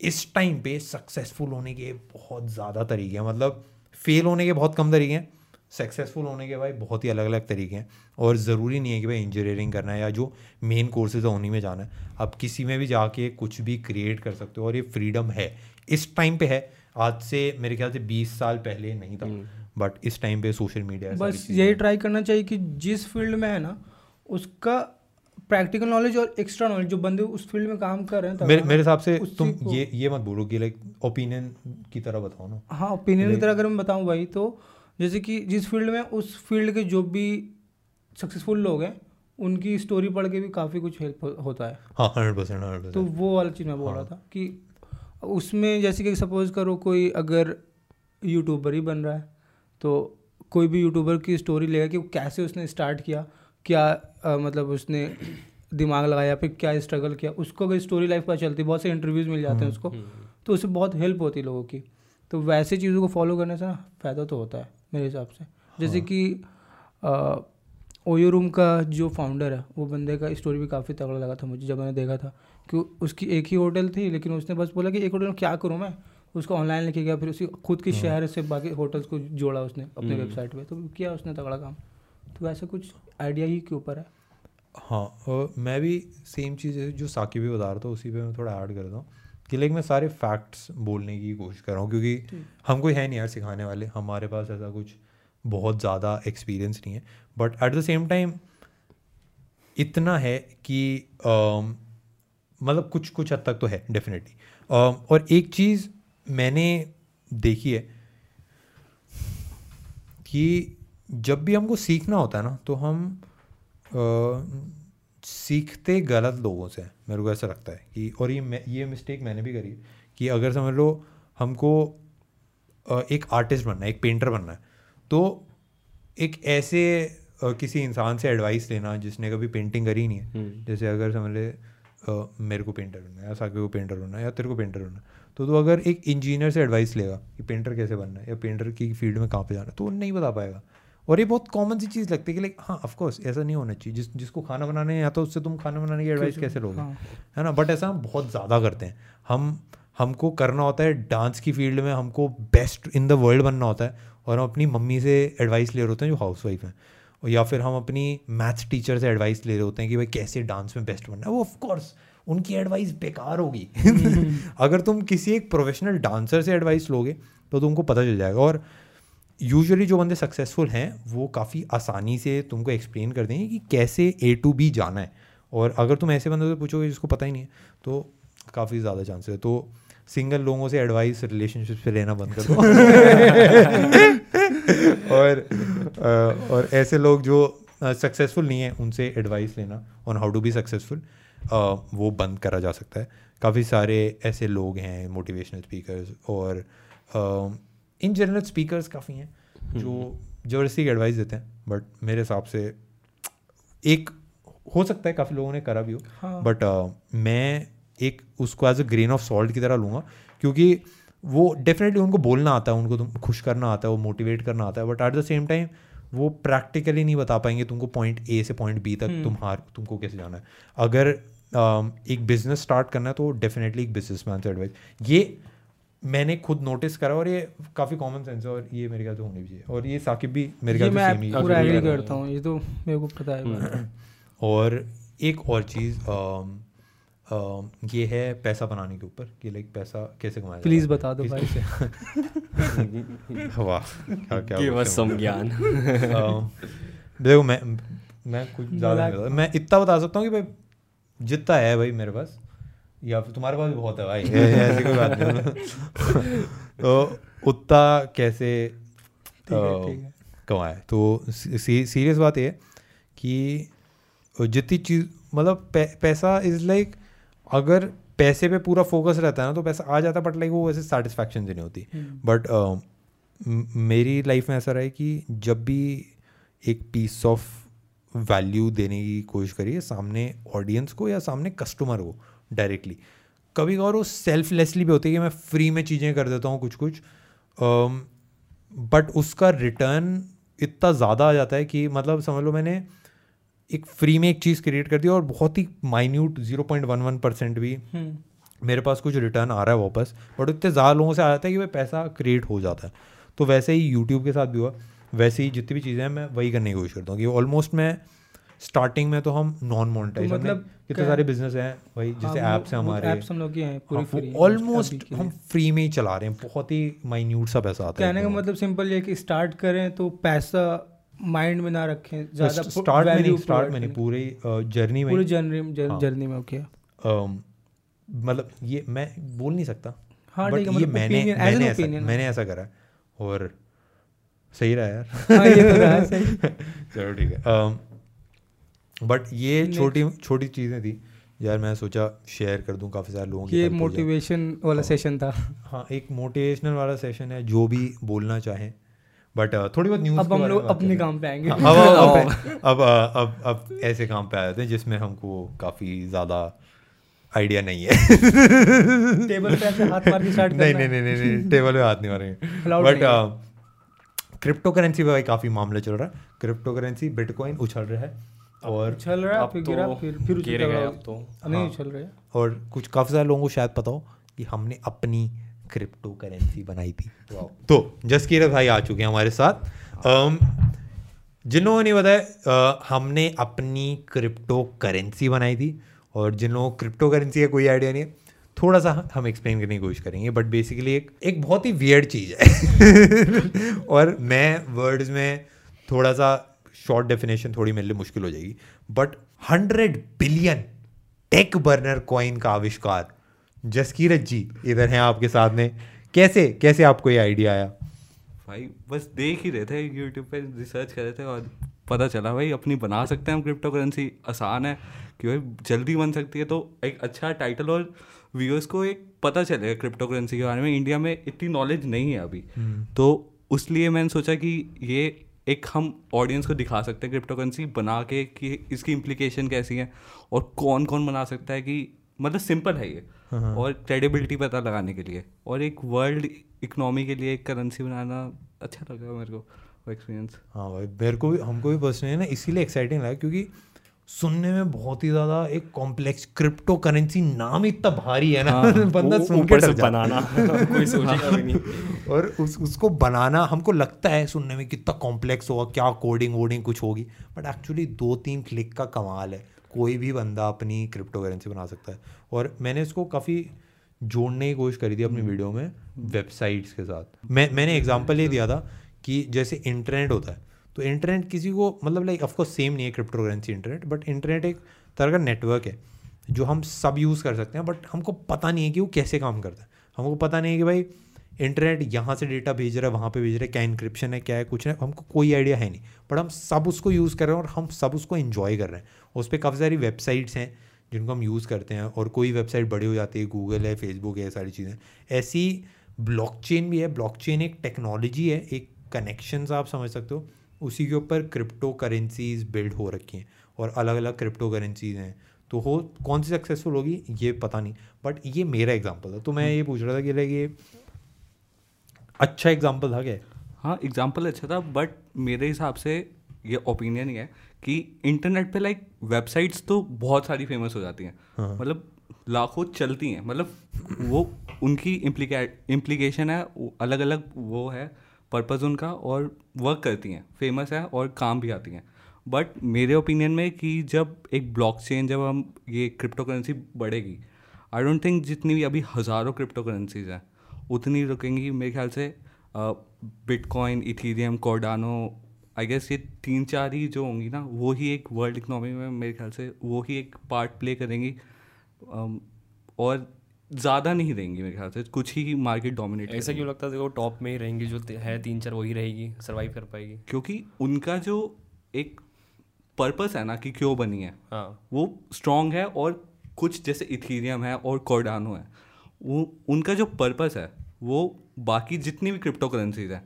[SPEAKER 1] इस टाइम पे सक्सेसफुल होने के बहुत ज़्यादा तरीके हैं। मतलब फेल होने के बहुत कम तरीके हैं। सक्सेसफुल होने के भाई बहुत ही अलग अलग तरीके हैं। और ज़रूरी नहीं है कि भाई इंजीनियरिंग करना है या जो मेन कोर्सेज है उन्हीं में जाना है। आप किसी में भी जाके कुछ भी क्रिएट कर सकते हो और ये फ्रीडम है। इस टाइम पे है। आज से मेरे ख्याल से बीस साल पहले नहीं था। बट इस टाइम पे सोशल मीडिया
[SPEAKER 2] बस यही ट्राई करना चाहिए कि जिस फ़ील्ड में है ना उसका प्रैक्टिकल नॉलेज और एक्स्ट्रा नॉलेज जो बंदे उस फ़ील्ड में काम कर रहे हैं
[SPEAKER 1] मेरे मेरे हिसाब से तुम ये ये मत बोलो कि लाइक ओपिनियन की तरह बताओ ना।
[SPEAKER 2] हाँ ओपिनियन की तरह अगर मैं बताऊँ भाई तो जैसे कि जिस फ़ील्ड में उस फ़ील्ड के जो भी सक्सेसफुल लोग हैं उनकी स्टोरी पढ़ के भी काफ़ी कुछ हेल्प होता है।
[SPEAKER 1] हाँ हंड्रेड परसेंट हंड्रेड
[SPEAKER 2] तो वो वाला चीज़ मैं बोल रहा था कि उसमें जैसे कि सपोज़ करो कोई अगर यूट्यूबर ही बन रहा है तो कोई भी यूट्यूबर की स्टोरी लेगा कि कैसे उसने स्टार्ट किया क्या अ, मतलब उसने दिमाग लगाया फिर क्या स्ट्रगल किया उसको अगर स्टोरी लाइफ पता चलती बहुत से इंटरव्यूज़ मिल जाते हैं उसको तो उससे बहुत हेल्प होती है लोगों की। तो वैसे चीज़ों को फॉलो करने से ना फ़ायदा तो होता है मेरे हिसाब से। जैसे कि ओयो रूम का जो फाउंडर है वो बंदे का स्टोरी भी काफ़ी तगड़ा लगा था मुझे जब मैंने देखा था। कि उसकी एक ही होटल थी लेकिन उसने बस बोला कि एक होटल में क्या करूँ मैं? उसको ऑनलाइन लेके गया फिर उसी खुद के शहर से बाकी होटल्स को जोड़ा उसने अपने वेबसाइट पे तो किया उसने तगड़ा काम। तो वैसे कुछ आइडिया ही के ऊपर है।
[SPEAKER 1] हाँ और मैं भी सेम चीज़ है जो साकी भी बता रहा था उसी पे मैं थोड़ा ऐड करता हूँ कि लाइक मैं सारे फैक्ट्स बोलने की कोशिश कर रहा हूँ क्योंकि हम कोई है नहीं यार सिखाने वाले हमारे पास ऐसा कुछ बहुत ज़्यादा एक्सपीरियंस नहीं है। But at the same time इतना है कि मतलब कुछ कुछ हद तक तो है डेफिनेटली और एक चीज़ मैंने देखी है कि जब भी हमको सीखना होता है ना तो हम अ, सीखते गलत लोगों से मेरे को ऐसा लगता है कि और ये ये मिस्टेक मैंने भी करी कि अगर समझ लो हमको एक आर्टिस्ट बनना है एक पेंटर बनना है तो एक ऐसे किसी इंसान से एडवाइस लेना जिसने कभी पेंटिंग करी नहीं है। जैसे अगर समझ ले मेरे को पेंटर बनना है या साके को पेंटर बनना है या तेरे को पेंटर बनना है तो तू अगर एक इंजीनियर से एडवाइस लेगा कि पेंटर कैसे बनना है या पेंटर की फ़ील्ड में कहाँ पे जाना है तो वो नहीं बता पाएगा। और ये बहुत कॉमन सी चीज़ लगती है कि लाइक हाँ ऑफकोर्स ऐसा नहीं होना चाहिए। जिस जिसको खाना बनाने है या तो उससे तुम खाना बनाने की एडवाइस कैसे लोगे?
[SPEAKER 2] हाँ।
[SPEAKER 1] है ना? बट ऐसा हम बहुत ज़्यादा करते हैं। हम हमको करना होता है डांस की फ़ील्ड में हमको बेस्ट इन द वर्ल्ड बनना होता है और हम अपनी मम्मी से एडवाइस ले रहे होते हैं जो हाउस वाइफ हैं। या फिर हम अपनी मैथ्स टीचर से एडवाइस ले रहे होते हैं कि भाई कैसे डांस में बेस्ट बनना है? वो ऑफकोर्स उनकी एडवाइस बेकार होगी। अगर तुम किसी एक प्रोफेशनल डांसर से एडवाइस लोगे तो तुमको पता चल जाएगा। और यूजुअली जो बंदे सक्सेसफुल हैं, वो काफ़ी आसानी से तुमको एक्सप्लेन कर देंगे कि कैसे ए टू बी जाना है। और अगर तुम ऐसे बंदों से पूछोगे जिसको पता ही नहीं है तो काफ़ी ज़्यादा चांसेस है। तो सिंगल लोगों से एडवाइस रिलेशनशिप से लेना बंद कर दो। और और ऐसे लोग जो सक्सेसफुल नहीं है, उनसे एडवाइस लेना on how to be successful वो बंद करा जा सकता है। काफ़ी सारे ऐसे लोग हैं मोटिवेशनल स्पीकर्स और इन जनरल स्पीकर्स काफ़ी हैं जो ज़बरदस्ती की एडवाइस देते हैं बट मेरे हिसाब से एक हो सकता है काफ़ी लोगों ने करा भी हो
[SPEAKER 2] हाँ।
[SPEAKER 1] बट मैं एक उसको as a grain of salt की तरह लूँगा क्योंकि वो डेफिनेटली उनको बोलना आता है उनको तुम खुश करना आता है वो मोटिवेट करना आता है but at the same time वो प्रैक्टिकली नहीं बता पाएँगे तुमको पॉइंट ए से पॉइंट बी तक तुम हार तुमको कैसे जाना है। अगर um, एक बिज़नेस स्टार्ट करना है तो डेफिनेटली एक बिज़नेस मैन से एडवाइस ये मैंने खुद नोटिस करा और ये काफ़ी कॉमन सेंस है और ये मेरे ख्याल से होनी भी चाहिए। और ये साकिब भी मेरे ख्याल से सेम ही
[SPEAKER 2] पूरा एग्री करता हूँ ये तो मेरे को पता है।
[SPEAKER 1] और एक और चीज़ अम, अम, ये है पैसा बनाने के ऊपर कि लाइक पैसा कैसे कमाया
[SPEAKER 2] प्लीज़ बता दो भाई।
[SPEAKER 1] किस- वाह क्या क्या
[SPEAKER 3] सम ज्ञान।
[SPEAKER 1] देखो मैं मैं कुछ ज़्यादा मैं इतना बता सकता हूँ कि भाई जितना है भाई मेरे पास या फिर तुम्हारे पास भी बहुत है भाई। ऐसी कोई बात नहीं। तो उतना कैसे
[SPEAKER 2] है।
[SPEAKER 1] कमाए। तो सीरियस बात ये कि जितनी चीज़ मतलब पै, पैसा इज़ लाइक अगर पैसे पे पूरा फोकस रहता है ना तो पैसा आ जाता है बट लाइक वो वैसे सेटिस्फैक्शन से नहीं होती। बट मेरी लाइफ में ऐसा रहा है कि जब भी एक पीस ऑफ़ वैल्यू देने की कोशिश करिए सामने ऑडियंस को या सामने कस्टमर को डायरेक्टली कभी कभार वो सेल्फलेसली भी होती है कि मैं फ्री में चीज़ें कर देता हूँ कुछ कुछ बट उसका रिटर्न इतना ज़्यादा आ जाता है कि मतलब समझ लो मैंने एक फ्री में एक चीज़ क्रिएट कर दी और बहुत ही minute zero point one one percent भी
[SPEAKER 2] हम्म।
[SPEAKER 1] मेरे पास कुछ रिटर्न आ रहा है वापस बट इतने ज़्यादा लोगों से आ जाता है कि भाई पैसा क्रिएट हो जाता है तो वैसे ही यूट्यूब के साथ भी हुआ वैसे ही जितनी भी चीज़ें हैं मैं वही करने की कोशिश करता हूँ कि ऑलमोस्ट मैं स्टार्टिंग में तो हम नॉन मोनेटाइज
[SPEAKER 2] तो
[SPEAKER 1] मतलब
[SPEAKER 2] मतलब
[SPEAKER 1] कितने सारे बिज़नेस हैं? भाई जैसे
[SPEAKER 2] हाँ,
[SPEAKER 1] ऐप्स हैं हमारे।
[SPEAKER 2] apps हम लोग की हैं पूरी free,
[SPEAKER 1] ऑलमोस्ट हम फ्री में ही चला रहे हैं बहुत ही माइन्यूट सा पैसा आता है
[SPEAKER 2] कहने का मतलब सिंपल ये कि स्टार्ट करें तो पैसा माइंड में ना रखें ज़्यादा
[SPEAKER 1] स्टार्ट में नहीं स्टार्ट में नहीं। पूरी जर्नी में
[SPEAKER 2] पूरी जर्नी
[SPEAKER 1] हाँ।
[SPEAKER 2] जर्नी में ओके
[SPEAKER 1] मतलब ये मैं बोल नहीं सकता
[SPEAKER 2] हाँ,
[SPEAKER 1] बट
[SPEAKER 2] है,
[SPEAKER 1] ये
[SPEAKER 2] मतलब
[SPEAKER 1] मैंने मैंने ऐसा मैंने ऐसा करा है और सही रहा यार।
[SPEAKER 2] हाँ ये तो रहा सही।
[SPEAKER 1] चलो ठीक है। बट ये छोटी छोटी चीज़ें थी। यार मैं सोचा शेयर कर दूँ काफ़ी सारे लोगों की
[SPEAKER 2] ये
[SPEAKER 1] हो।
[SPEAKER 2] मोटिवेशन वाला सेशन था।
[SPEAKER 1] हाँ एक मोटिवेशनल वाला सेशन है जो भी बोलना चाहें। बट थोड़ी बहुत न्यूज़
[SPEAKER 2] अब हम लोग अपने काम पे आएँगे।
[SPEAKER 1] अब अब अब अब अब ऐसे काम पे आ जाते हैं जिसमें हमको काफ़ी ज़्यादा आइडिया नहीं है।
[SPEAKER 2] टेबल पे ऐसे हाथ मार के स्टार्ट
[SPEAKER 1] नहीं नहीं नहीं नहीं नहीं टेबल पे हाथ नहीं मारेंगे। बट क्रिप्टो करेंसी पे भाई काफ़ी मामला चल रहा है। क्रिप्टो करेंसी बिटकॉइन उछल रहा है। और
[SPEAKER 2] चल रहा है फिर
[SPEAKER 3] तो
[SPEAKER 2] गिरा फिर फिर उछल
[SPEAKER 3] गिर गए अब तो।
[SPEAKER 2] नहीं
[SPEAKER 1] हाँ।
[SPEAKER 2] चल रहा है।
[SPEAKER 1] और कुछ काफ़ी सारे लोगों को शायद पता हो कि हमने अपनी क्रिप्टो करेंसी बनाई थी। तो जसकीरत भाई आ चुके हैं हमारे साथ। जिन लोगों ने बताया हमने अपनी क्रिप्टो करेंसी बनाई थी और जिन लोगों क्रिप्टो करेंसी का कोई आइडिया नहीं है थोड़ा सा हम एक्सप्लेन करने की कोशिश करेंगे बट बेसिकली एक एक बहुत ही वियर्ड चीज़ है। और मैं वर्ड्स में थोड़ा सा शॉर्ट डेफिनेशन थोड़ी मेरे लिए मुश्किल हो जाएगी। But hundred billion Tech Burner coin का आविष्कार। जसकीरत जी इधर हैं आपके साथ में कैसे कैसे आपको ये आइडिया आया?
[SPEAKER 4] भाई बस देख ही रहे थे यूट्यूब पे रिसर्च कर रहे थे और पता चला भाई अपनी बना सकते हैं हम क्रिप्टो करेंसी आसान है कि भाई जल्दी बन सकती है। तो एक अच्छा टाइटल और व्यूअर्स को एक पता चलेगा क्रिप्टो करेंसी के बारे में। इंडिया में इतनी नॉलेज नहीं है अभी। तो उसलिए मैंने सोचा कि ये एक हम ऑडियंस को दिखा सकते हैं क्रिप्टो करेंसी बना के कि इसकी इम्प्लीकेशन कैसी है और कौन कौन बना सकता है कि मतलब सिंपल है ये। और क्रेडिबिलिटी पता लगाने के लिए और एक वर्ल्ड इकोनॉमी के लिए एक करेंसी बनाना अच्छा लगा मेरे को एक्सपीरियंस
[SPEAKER 1] हाँ भाई मेरे को भी हमको भी पर्सनली ना इसीलिए एक्साइटिंग लगा क्योंकि सुनने में बहुत ही ज़्यादा एक कॉम्प्लेक्स क्रिप्टो करेंसी नाम इतना भारी है ना बंदा
[SPEAKER 3] वो
[SPEAKER 1] सुन के डर है।
[SPEAKER 3] बनाना। कोई सोचेगा भी नहीं।
[SPEAKER 1] और उस उसको बनाना हमको लगता है सुनने में कितना कॉम्प्लेक्स होगा क्या कोडिंग वोडिंग कुछ होगी बट एक्चुअली दो तीन क्लिक का कमाल है। कोई भी बंदा अपनी क्रिप्टो करेंसी बना सकता है। और मैंने इसको काफ़ी जोड़ने की कोशिश करी थी अपनी वीडियो में वेबसाइट्स के साथ। मैं मैंने एग्ज़ाम्पल ये दिया था कि जैसे इंटरनेट होता है तो इंटरनेट किसी को मतलब लाइक ऑफकोर्स सेम नहीं है crypto currency internet but internet एक तरह का नेटवर्क है, जो हम सब यूज़ कर सकते हैं बट हमको पता नहीं है कि वो कैसे काम करता है। हमको पता नहीं है कि भाई इंटरनेट यहाँ से डेटा भेज रहा है, वहाँ पे भेज रहा है, क्या इंक्रिप्शन है, क्या है, कुछ नहीं, हमको कोई आइडिया है नहीं। बट हम सब उसको यूज़ कर रहे हैं और हम सब उसको इन्जॉय कर रहे हैं। उस पर काफ़ी सारी वेबसाइट्स हैं, जिनको हम यूज़ करते हैं, और कोई वेबसाइट बड़ी हो जाती है गूगल है फेसबुक है सारी चीज़ें। ऐसी ब्लॉकचेन भी है ब्लॉकचेन एक टेक्नोलॉजी है, एक कनेक्शन आप समझ सकते हो। उसी के ऊपर क्रिप्टो करेंसीज बिल्ड हो रखी हैं और अलग अलग क्रिप्टो करेंसीज हैं। तो हो कौन सी सक्सेसफुल होगी ये पता नहीं। बट ये मेरा एग्ज़ाम्पल था तो मैं ये पूछ रहा था कि लाइक ये अच्छा एग्ज़ाम्पल था क्या?
[SPEAKER 4] हाँ एग्ज़ाम्पल अच्छा था बट मेरे हिसाब से ये ओपिनियन ही है कि इंटरनेट पे लाइक वेबसाइट्स तो बहुत सारी फ़ेमस हो जाती हैं। हाँ. मतलब लाखों चलती हैं। मतलब वो उनकी इम्प्लीकेशन है अलग अलग वो है। पर्पज़ उनका और वर्क करती हैं फ़ेमस है और काम भी आती हैं। बट मेरे ओपिनियन में कि जब एक ब्लॉकचेन जब हम ये क्रिप्टो करेंसी बढ़ेगी आई डोंट थिंक जितनी भी अभी हज़ारों क्रिप्टो करेंसीज हैं, उतनी रुकेंगी। मेरे ख्याल से bitcoin Ethereum Cardano I guess ये तीन चार ही जो होंगी ना, वो ही एक वर्ल्ड इकनॉमी में मेरे ख्याल से वो ही एक पार्ट प्ले करेंगी। और ज़्यादा नहीं रहेंगी मेरे ख्याल से कुछ ही मार्केट डोमिनेट
[SPEAKER 3] ऐसा क्यों लगता है देखो टॉप में ही रहेंगी जो है तीन चार वही रहेगी सर्वाइव कर पाएगी।
[SPEAKER 4] क्योंकि उनका जो एक पर्पस है ना कि क्यों बनी है
[SPEAKER 3] हाँ।
[SPEAKER 4] वो स्ट्रांग है और कुछ जैसे इथीरियम है और कोर्डानो है वो उनका जो पर्पस है वो बाकी जितनी भी क्रिप्टो करेंसीज हैं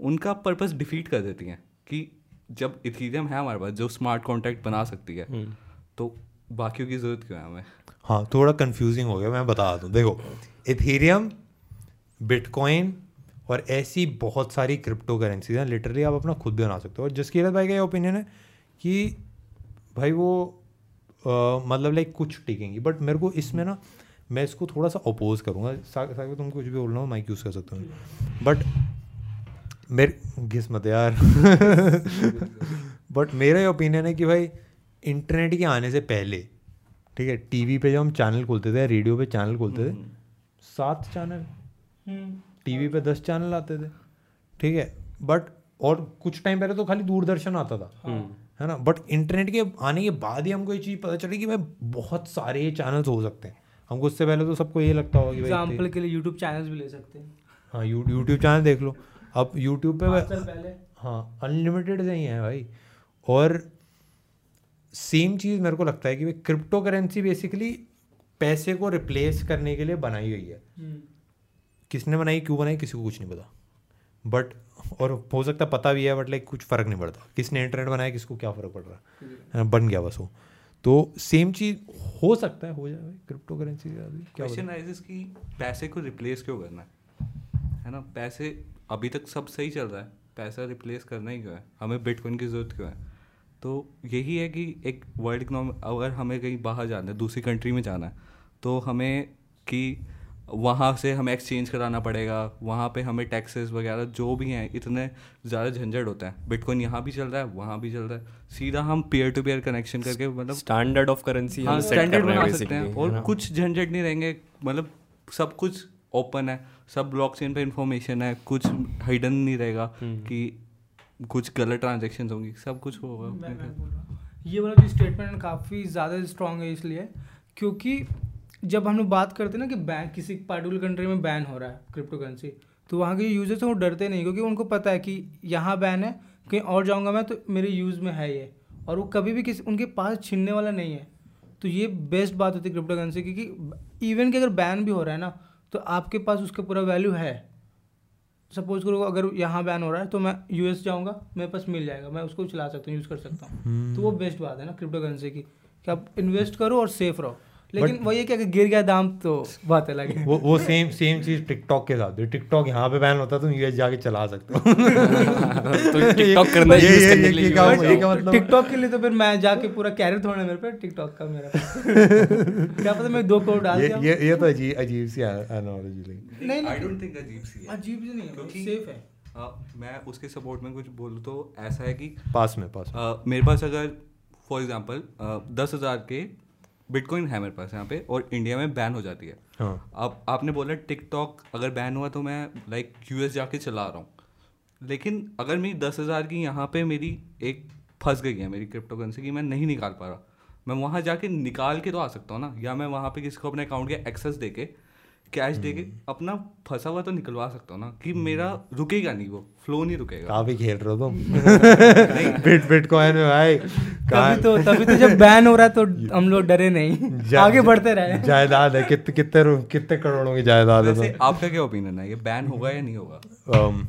[SPEAKER 4] उनका पर्पस डिफीट कर देती हैं कि जब इथीरियम है हमारे पास जो स्मार्ट कॉन्ट्रैक्ट बना सकती है तो बाकियों की ज़रूरत क्यों है हमें?
[SPEAKER 1] हाँ थोड़ा कंफ्यूजिंग हो गया मैं बता दूँ। देखो इथीरियम बिटकॉइन और ऐसी बहुत सारी क्रिप्टो करेंसीज हैं लिटरली आप अपना खुद भी बना सकते हो। और जसकीरत भाई का ये ओपिनियन है कि भाई वो अ, मतलब लाइक कुछ टिकेंगी। बट मेरे को इसमें ना मैं इसको थोड़ा सा अपोज करूँगा। सागर तुम कुछ भी बोलना हो माइक यूज़ कर सकते हो। बट मेरे घिस मत यार। बट मेरा ये ओपिनियन है कि भाई इंटरनेट के आने से पहले ठीक है टीवी पे जब हम चैनल खोलते थे रेडियो पे चैनल खोलते थे सात चैनल टीवी पे दस चैनल आते थे ठीक है। बट और कुछ टाइम पहले तो खाली दूरदर्शन आता था। है। ना? बट इंटरनेट के आने के बाद ही हमको ये चीज़ पता चली कि भाई बहुत सारे चैनल्स हो सकते हैं। हमको उससे पहले तो सबको ये लगता होगा
[SPEAKER 2] एग्ज़ाम्पल के लिए यूट्यूब चैनल्स भी ले सकते हैं।
[SPEAKER 1] हाँ यूट्यूब चैनल देख लो। अब यूट्यूब पे
[SPEAKER 2] पहले।
[SPEAKER 1] हाँ अनलिमिटेड से ही है भाई। और सेम चीज़ मेरे को लगता है कि भाई क्रिप्टो करेंसी बेसिकली पैसे को रिप्लेस करने के लिए बनाई गई है। किसने बनाई क्यों बनाई किसी को कुछ नहीं पता। बट और हो सकता पता भी है बट लाइक कुछ फ़र्क नहीं पड़ता। किसने इंटरनेट बनाया किसको क्या फ़र्क पड़ रहा है। हाँ, बन गया बस वो। तो सेम चीज़ हो सकता है हो जाए। क्रिप्टो करेंसी क्या
[SPEAKER 4] क्वेश्चन राइजेस कि पैसे को रिप्लेस क्यों करना है? है ना? पैसे अभी तक सब सही चल रहा है। पैसा रिप्लेस करना ही क्यों है? हमें बिटकॉइन की ज़रूरत क्यों है? तो यही है कि एक वर्ल्ड इकनॉमिक अगर हमें कहीं बाहर जाना है दूसरी कंट्री में जाना है तो हमें कि वहाँ से हमें एक्सचेंज कराना पड़ेगा वहाँ पे हमें टैक्सेस वगैरह जो भी हैं इतने ज़्यादा झंझट होता है। बिटकॉइन यहाँ भी चल रहा है वहाँ भी चल रहा है। सीधा हम पेयर टू पेयर कनेक्शन करके मतलब
[SPEAKER 3] स्टैंडर्ड ऑफ़ करेंसी
[SPEAKER 4] हाँ स्टैंडर्ड बना सकते हैं और कुछ झंझट नहीं रहेंगे मतलब सब कुछ ओपन है सब ब्लॉकचेन पे इंफॉर्मेशन है कुछ हिडन नहीं रहेगा कि कुछ गलत ट्रांजेक्शन होंगी सब कुछ होगा।
[SPEAKER 2] ये वाला जो स्टेटमेंट काफ़ी ज़्यादा स्ट्रॉन्ग है इसलिए क्योंकि जब हम लोग बात करते हैं ना कि बैन किसी पार्टिकुलर कंट्री में बैन हो रहा है क्रिप्टो करेंसी तो वहाँ के यूज़र्स हैं वो डरते नहीं क्योंकि उनको पता है कि यहाँ बैन है कहीं और जाऊँगा मैं तो मेरे यूज़ में है ये। और वो कभी भी किसी उनके पास छीनने वाला नहीं है। तो ये बेस्ट बात होती है क्रिप्टो करेंसी क्योंकि इवन कि अगर बैन भी हो रहा है ना तो आपके पास उसका पूरा वैल्यू है। सपोज़ करो अगर यहाँ बैन हो रहा है तो मैं यूएस जाऊँगा मेरे पास मिल जाएगा मैं उसको चला सकता हूँ यूज़ कर सकता हूँ। तो वो बेस्ट बात है ना क्रिप्टो करेंसी की। कि आप इन्वेस्ट करो और सेफ़ रहो। लेकिन वही है कि अगर गिर गया दाम तो बात अलग है।
[SPEAKER 1] वो वो सेम सेम चीज़ टिकटॉक के साथ। टिकटॉक यहाँ पे बैन होता है तुम यूएस जाके चला सकते हो।
[SPEAKER 3] तो टिकटॉक करना
[SPEAKER 1] ये-
[SPEAKER 3] यूज़
[SPEAKER 1] ये-
[SPEAKER 3] करने
[SPEAKER 1] ये-
[SPEAKER 3] के लिए
[SPEAKER 1] ये क्या- मतलब?
[SPEAKER 2] टिकटॉक के लिए तो फिर मैं जाके पूरा कैरियर थोड़ा मेरे पे टिकटॉक का मेरा क्या पता मैं दो करोड़ डाल
[SPEAKER 1] ये
[SPEAKER 2] दिया।
[SPEAKER 1] ये ये तो अजीब अजीब सी एनालॉजी लगी
[SPEAKER 2] नहीं
[SPEAKER 4] आई डोंट थिंक अजीब सी है।
[SPEAKER 2] अजीब नहीं है सेफ़ है।
[SPEAKER 4] हाँ, मैं उसके सपोर्ट में कुछ बोलूँ तो ऐसा है कि
[SPEAKER 1] पास में पास में।
[SPEAKER 4] मेरे पास अगर फॉर एग्जांपल दस हज़ार के बिटकॉइन है मेरे पास यहाँ पे और इंडिया में बैन हो जाती है।
[SPEAKER 1] हाँ।
[SPEAKER 4] अब आपने बोला टिकटॉक अगर बैन हुआ तो मैं लाइक यूएस जाके चला रहा हूँ। लेकिन अगर मेरी दस हज़ार की यहाँ पे मेरी एक फंस गई है मेरी क्रिप्टो करेंसी की मैं नहीं निकाल पा रहा। मैं वहाँ जाके निकाल के तो आ सकता हूँ ना या मैं वहाँ पे किसी को अपने अकाउंट के एक्सेस दे के कैश दे के अपना फंसा हुआ तो निकलवा सकता हूँ ना कि मेरा रुकेगा नहीं वो फ्लो नहीं रुकेगा।
[SPEAKER 1] काफ़ी खेल रहे हो तुम। बिट बिटकॉइन में भाई।
[SPEAKER 2] तभी तो तभी तो जब बैन हो रहा है तो हम लोग डरे नहीं। आगे बढ़ते रहे।
[SPEAKER 1] जायदाद है कितने कितने कितने करोड़ों की जायदाद है तो।
[SPEAKER 4] आपका क्या ओपिनियन है? ये बैन होगा या नहीं होगा?
[SPEAKER 1] Um,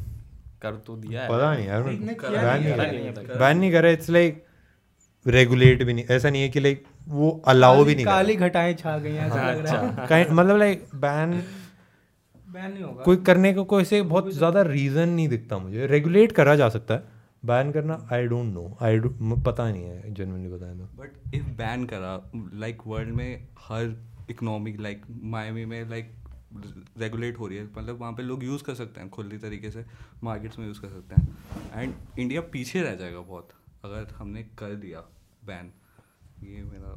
[SPEAKER 3] कर तो दिया है।
[SPEAKER 1] पता नहीं यार बैन
[SPEAKER 2] नहीं,
[SPEAKER 1] नहीं बैन नहीं करा इट्स लाइक रेगुलेट भी नहीं। ऐसा नहीं है कि लाइक वो अलाउ भी नहीं
[SPEAKER 2] काली घटाएँ छा गई हैं, ऐसा लग रहा है।
[SPEAKER 1] मतलब लाइक बैन
[SPEAKER 2] बैन नहीं होगा।
[SPEAKER 1] कोई करने का कोई से बहुत ज़्यादा रीजन नहीं दिखता मुझे। रेगुलेट करा जा सकता है। बैन करना आई डोंट नो आई पता नहीं है जनरली बताया तो।
[SPEAKER 4] बट इफ़ बैन करा लाइक वर्ल्ड में हर इकोनॉमिक लाइक मायमी में लाइक रेगुलेट हो रही है मतलब वहाँ पे लोग यूज़ कर सकते हैं, खुली तरीके से मार्केट्स में यूज़ कर सकते हैं। एंड इंडिया पीछे रह जाएगा बहुत, अगर हमने कर दिया बैन ये मेरा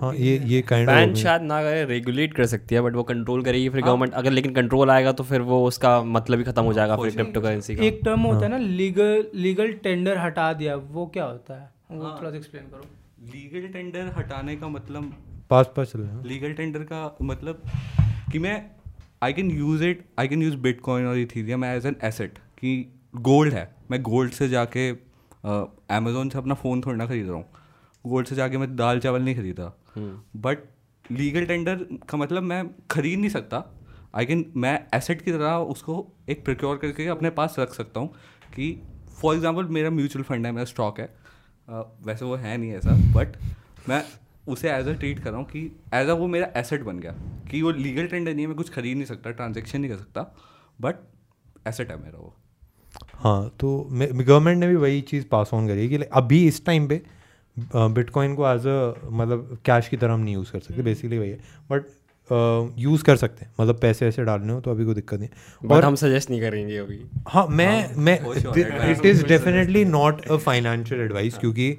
[SPEAKER 1] हाँ ये ये काइंड
[SPEAKER 3] बैन शायद ना करे रेगुलेट कर सकती है बट वो कंट्रोल करेगी फिर गवर्नमेंट अगर लेकिन कंट्रोल आएगा तो फिर वो उसका मतलब ही खत्म हो जाएगा फिर क्रिप्टो करेंसी का।
[SPEAKER 2] एक टर्म होता है ना लीगल लीगल टेंडर हटा दिया वो क्या होता है? वो थोड़ा एक्सप्लेन करो।
[SPEAKER 4] लीगल टेंडर हटाने का मतलब
[SPEAKER 1] पास पास चल रहे हैं।
[SPEAKER 4] लीगल टेंडर का मतलब कि मैं I can use it I can use bitcoin और इथीरियम एज एन एसेट कि गोल्ड है। मैं गोल्ड से जाके अमेजोन से अपना फ़ोन थोड़ा ना खरीद रहा हूँ। गोल्ड से जाके मैं दाल चावल नहीं खरीदा। बट लीगल टेंडर का मतलब मैं खरीद नहीं सकता। आई कैन मैं एसेट की तरह उसको एक प्रिक्योर करके अपने पास रख सकता हूँ कि फॉर एग्ज़ाम्पल मेरा म्यूचुअल फंड है मेरा स्टॉक है। वैसे वो है नहीं ऐसा बट मैं उसे एज अ ट्रीट कर रहा हूँ कि एज अ वो मेरा एसेट बन गया। कि वो लीगल टेंडर नहीं है मैं कुछ खरीद नहीं सकता ट्रांजेक्शन नहीं कर सकता बट एसेट है मेरा वो।
[SPEAKER 1] हाँ तो गवर्नमेंट ने भी वही चीज़ पास ऑन करी है कि अभी इस टाइम पे बिटकॉइन को एज अ मतलब कैश की तरह हम नहीं यूज़ कर सकते बेसिकली वही है। बट यूज़ कर सकते हैं। मतलब पैसे ऐसे डालने हो तो अभी कोई दिक्कत नहीं
[SPEAKER 3] बट हम सजेस्ट नहीं करेंगे अभी।
[SPEAKER 1] हाँ मैं मैं it is definitely not a financial advice क्योंकि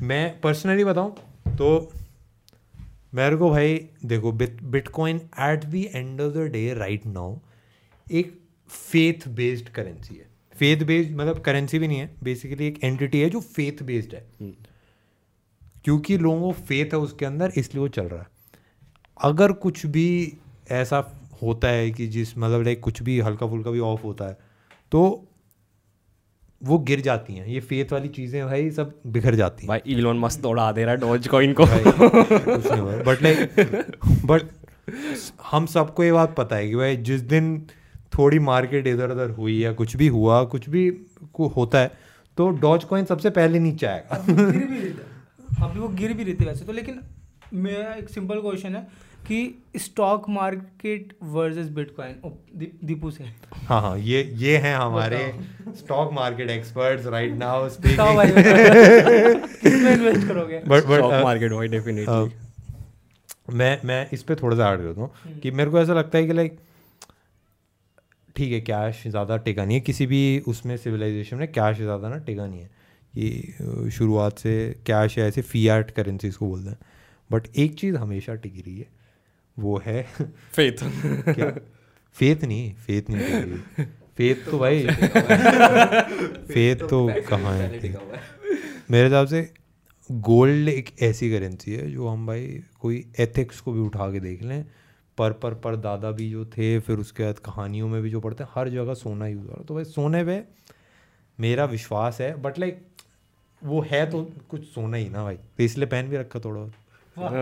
[SPEAKER 1] मैं पर्सनली बताऊँ तो मेरे को भाई देखो bitcoin at the end of the day right now एक फेथ बेस्ड करेंसी है। फेथ बेस्ड मतलब करेंसी भी नहीं है बेसिकली एक एंटिटी है जो फेथ बेस्ड है क्योंकि लोगों को फेथ है उसके अंदर इसलिए वो चल रहा है। अगर कुछ भी ऐसा होता है कि जिस मतलब लाइक कुछ भी हल्का फुल्का भी ऑफ़ होता है तो वो गिर जाती हैं। ये फेथ वाली चीज़ें भाई सब बिखर जाती हैं।
[SPEAKER 3] भाई इलोन मस्क तो उड़ा दे रहा है डॉज कॉइन को
[SPEAKER 1] बट लाइक बट हम सबको ये बात पता है कि भाई जिस दिन थोड़ी मार्केट इधर उधर हुई या कुछ भी हुआ कुछ भी को होता है तो डॉज कॉइन सबसे पहले नीचे आएगा।
[SPEAKER 2] अभी वो गिर भी रहते वैसे तो लेकिन मेरा एक सिंपल क्वेश्चन है कि stock market versus bitcoin Deepu से।
[SPEAKER 1] हाँ हाँ ये ये हैं हमारे stock market experts right now speaking
[SPEAKER 2] किसमें इन्वेस्ट करोगे?
[SPEAKER 1] बट
[SPEAKER 3] स्टॉक
[SPEAKER 1] बट
[SPEAKER 3] मार्केट भाई डेफिनेटली
[SPEAKER 1] मैं मैं इस पे थोड़ा सा ऐड करता हूँ कि मेरे को ऐसा लगता है कि लाइक ठीक है कैश ज़्यादा टिका नहीं है। किसी भी उसमें सिविलाइजेशन में कैश ज़्यादा ना टिका नहीं है। कि शुरुआत से कैश या ऐसे फीआर्ट करेंसीज को बोलते हैं। बट एक चीज़ हमेशा टिकी रही है वो है
[SPEAKER 3] फेथ
[SPEAKER 1] क्या? फेथ नहीं फेथ नहीं टिकी रही। फेथ तो भाई फेथ तो कहाँ है मेरे हिसाब से गोल्ड एक ऐसी करेंसी है जो हम भाई कोई एथिक्स को भी उठा के देख लें। पर पर पर दादा भी जो थे फिर उसके बाद कहानियों में भी जो पढ़ते हैं हर जगह सोना यूज़ हो रहा है। तो भाई सोने पे मेरा विश्वास है बट लाइक वो है तो कुछ सोना ही ना भाई। तो इसलिए पहन भी रखा थोड़ा बहुत। हाँ
[SPEAKER 2] है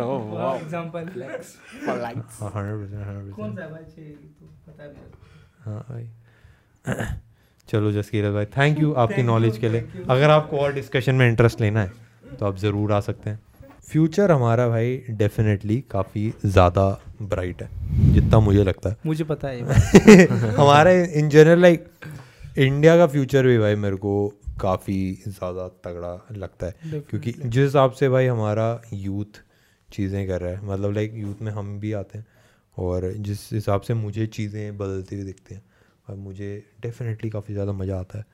[SPEAKER 2] तो है।
[SPEAKER 1] हाँ चलो जसकीरत भाई थैंक यू आपकी नॉलेज के लिए। अगर आपको और डिस्कशन में इंटरेस्ट लेना है तो आप ज़रूर आ सकते हैं। फ्यूचर हमारा भाई डेफिनेटली काफ़ी ज़्यादा ब्राइट है जितना मुझे लगता है।
[SPEAKER 2] मुझे पता है।
[SPEAKER 1] हमारा इन जनरल लाइक इंडिया का फ्यूचर भी भाई मेरे को काफ़ी ज़्यादा तगड़ा लगता है। क्योंकि जिस हिसाब से भाई हमारा यूथ चीज़ें कर रहा है मतलब लाइक यूथ में हम भी आते हैं और जिस हिसाब से मुझे चीज़ें बदलती हुई दिखती हैं और मुझे डेफिनेटली काफ़ी ज़्यादा मज़ा आता है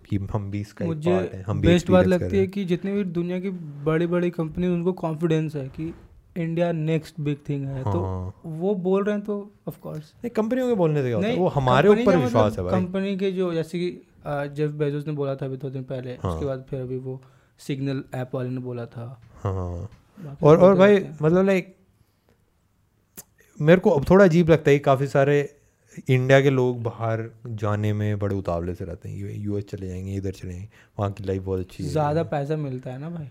[SPEAKER 1] कि हम भी इसका एक
[SPEAKER 2] मुझे
[SPEAKER 1] हैं हम भी
[SPEAKER 2] बेस्ट बात लगती है कि जितनी भी दुनिया की बड़ी बड़ी कंपनी उनको कॉन्फिडेंस है कि इंडिया नेक्स्ट बिग थिंग है। तो
[SPEAKER 1] हाँ।
[SPEAKER 2] वो बोल रहे हैं तो ऑफ़ कोर्स
[SPEAKER 1] नहीं कंपनियों के बोलने से क्या होता है? वो हमारे ऊपर विश्वास है भाई।
[SPEAKER 2] कंपनी के जो जैसे कि जेफ बेजोस ने बोला था अभी दो दिन पहले
[SPEAKER 1] हाँ।
[SPEAKER 2] उसके बाद फिर अभी वो सिग्नल ऐप वाले ने बोला था।
[SPEAKER 1] हाँ। और और भाई मतलब लाइक मेरे को अब थोड़ा अजीब लगता है कि काफ़ी सारे इंडिया के लोग बाहर जाने में बड़े उतावले से रहते हैं यूएस चले जाएँगे इधर चले जाएँगे वहाँ की लाइफ बहुत अच्छी है।
[SPEAKER 2] ज़्यादा पैसा मिलता है ना भाई?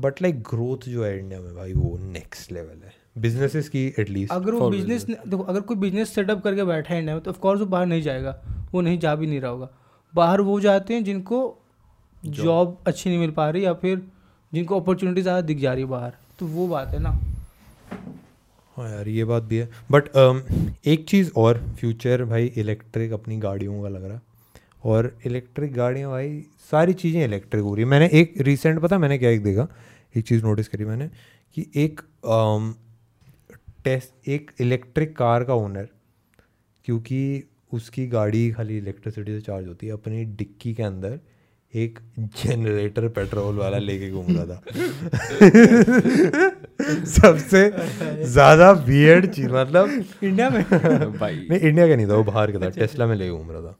[SPEAKER 1] बट लाइक ग्रोथ जो है इंडिया में भाई वो नेक्स्ट लेवल है। बिजनेसेस की एटलीस्ट
[SPEAKER 2] अगर वो बिज़नेस देखो अगर कोई बिज़नेस सेटअप करके बैठा है इंडिया में तो ऑफकोर्स वो बाहर नहीं जाएगा वो नहीं जा भी नहीं रहा होगा। बाहर वो जाते हैं जिनको जॉब अच्छी नहीं मिल पा रही या फिर जिनको अपॉर्चुनिटी ज़्यादा दिख जा रही है बाहर। तो वो बात है ना।
[SPEAKER 1] हाँ यार ये बात भी है। बट एक चीज़ और फ्यूचर भाई इलेक्ट्रिक अपनी गाड़ियों का लग रहा। है और इलेक्ट्रिक गाड़ियाँ भाई सारी चीज़ें इलेक्ट्रिक हो रही है। मैंने एक रिसेंट पता मैंने क्या एक देखा? एक चीज़ नोटिस करी मैंने कि एक टेस्ट एक इलेक्ट्रिक कार का ओनर क्योंकि उसकी गाड़ी खाली इलेक्ट्रिसिटी से चार्ज होती है अपनी डिक्की के अंदर एक जनरेटर पेट्रोल वाला लेके घूम रहा था। सबसे ज़्यादा बियड चीज़ मतलब
[SPEAKER 2] इंडिया में?
[SPEAKER 3] भाई
[SPEAKER 1] नहीं इंडिया का नहीं था वो बाहर का था टेस्ला में लेके घूम रहा था।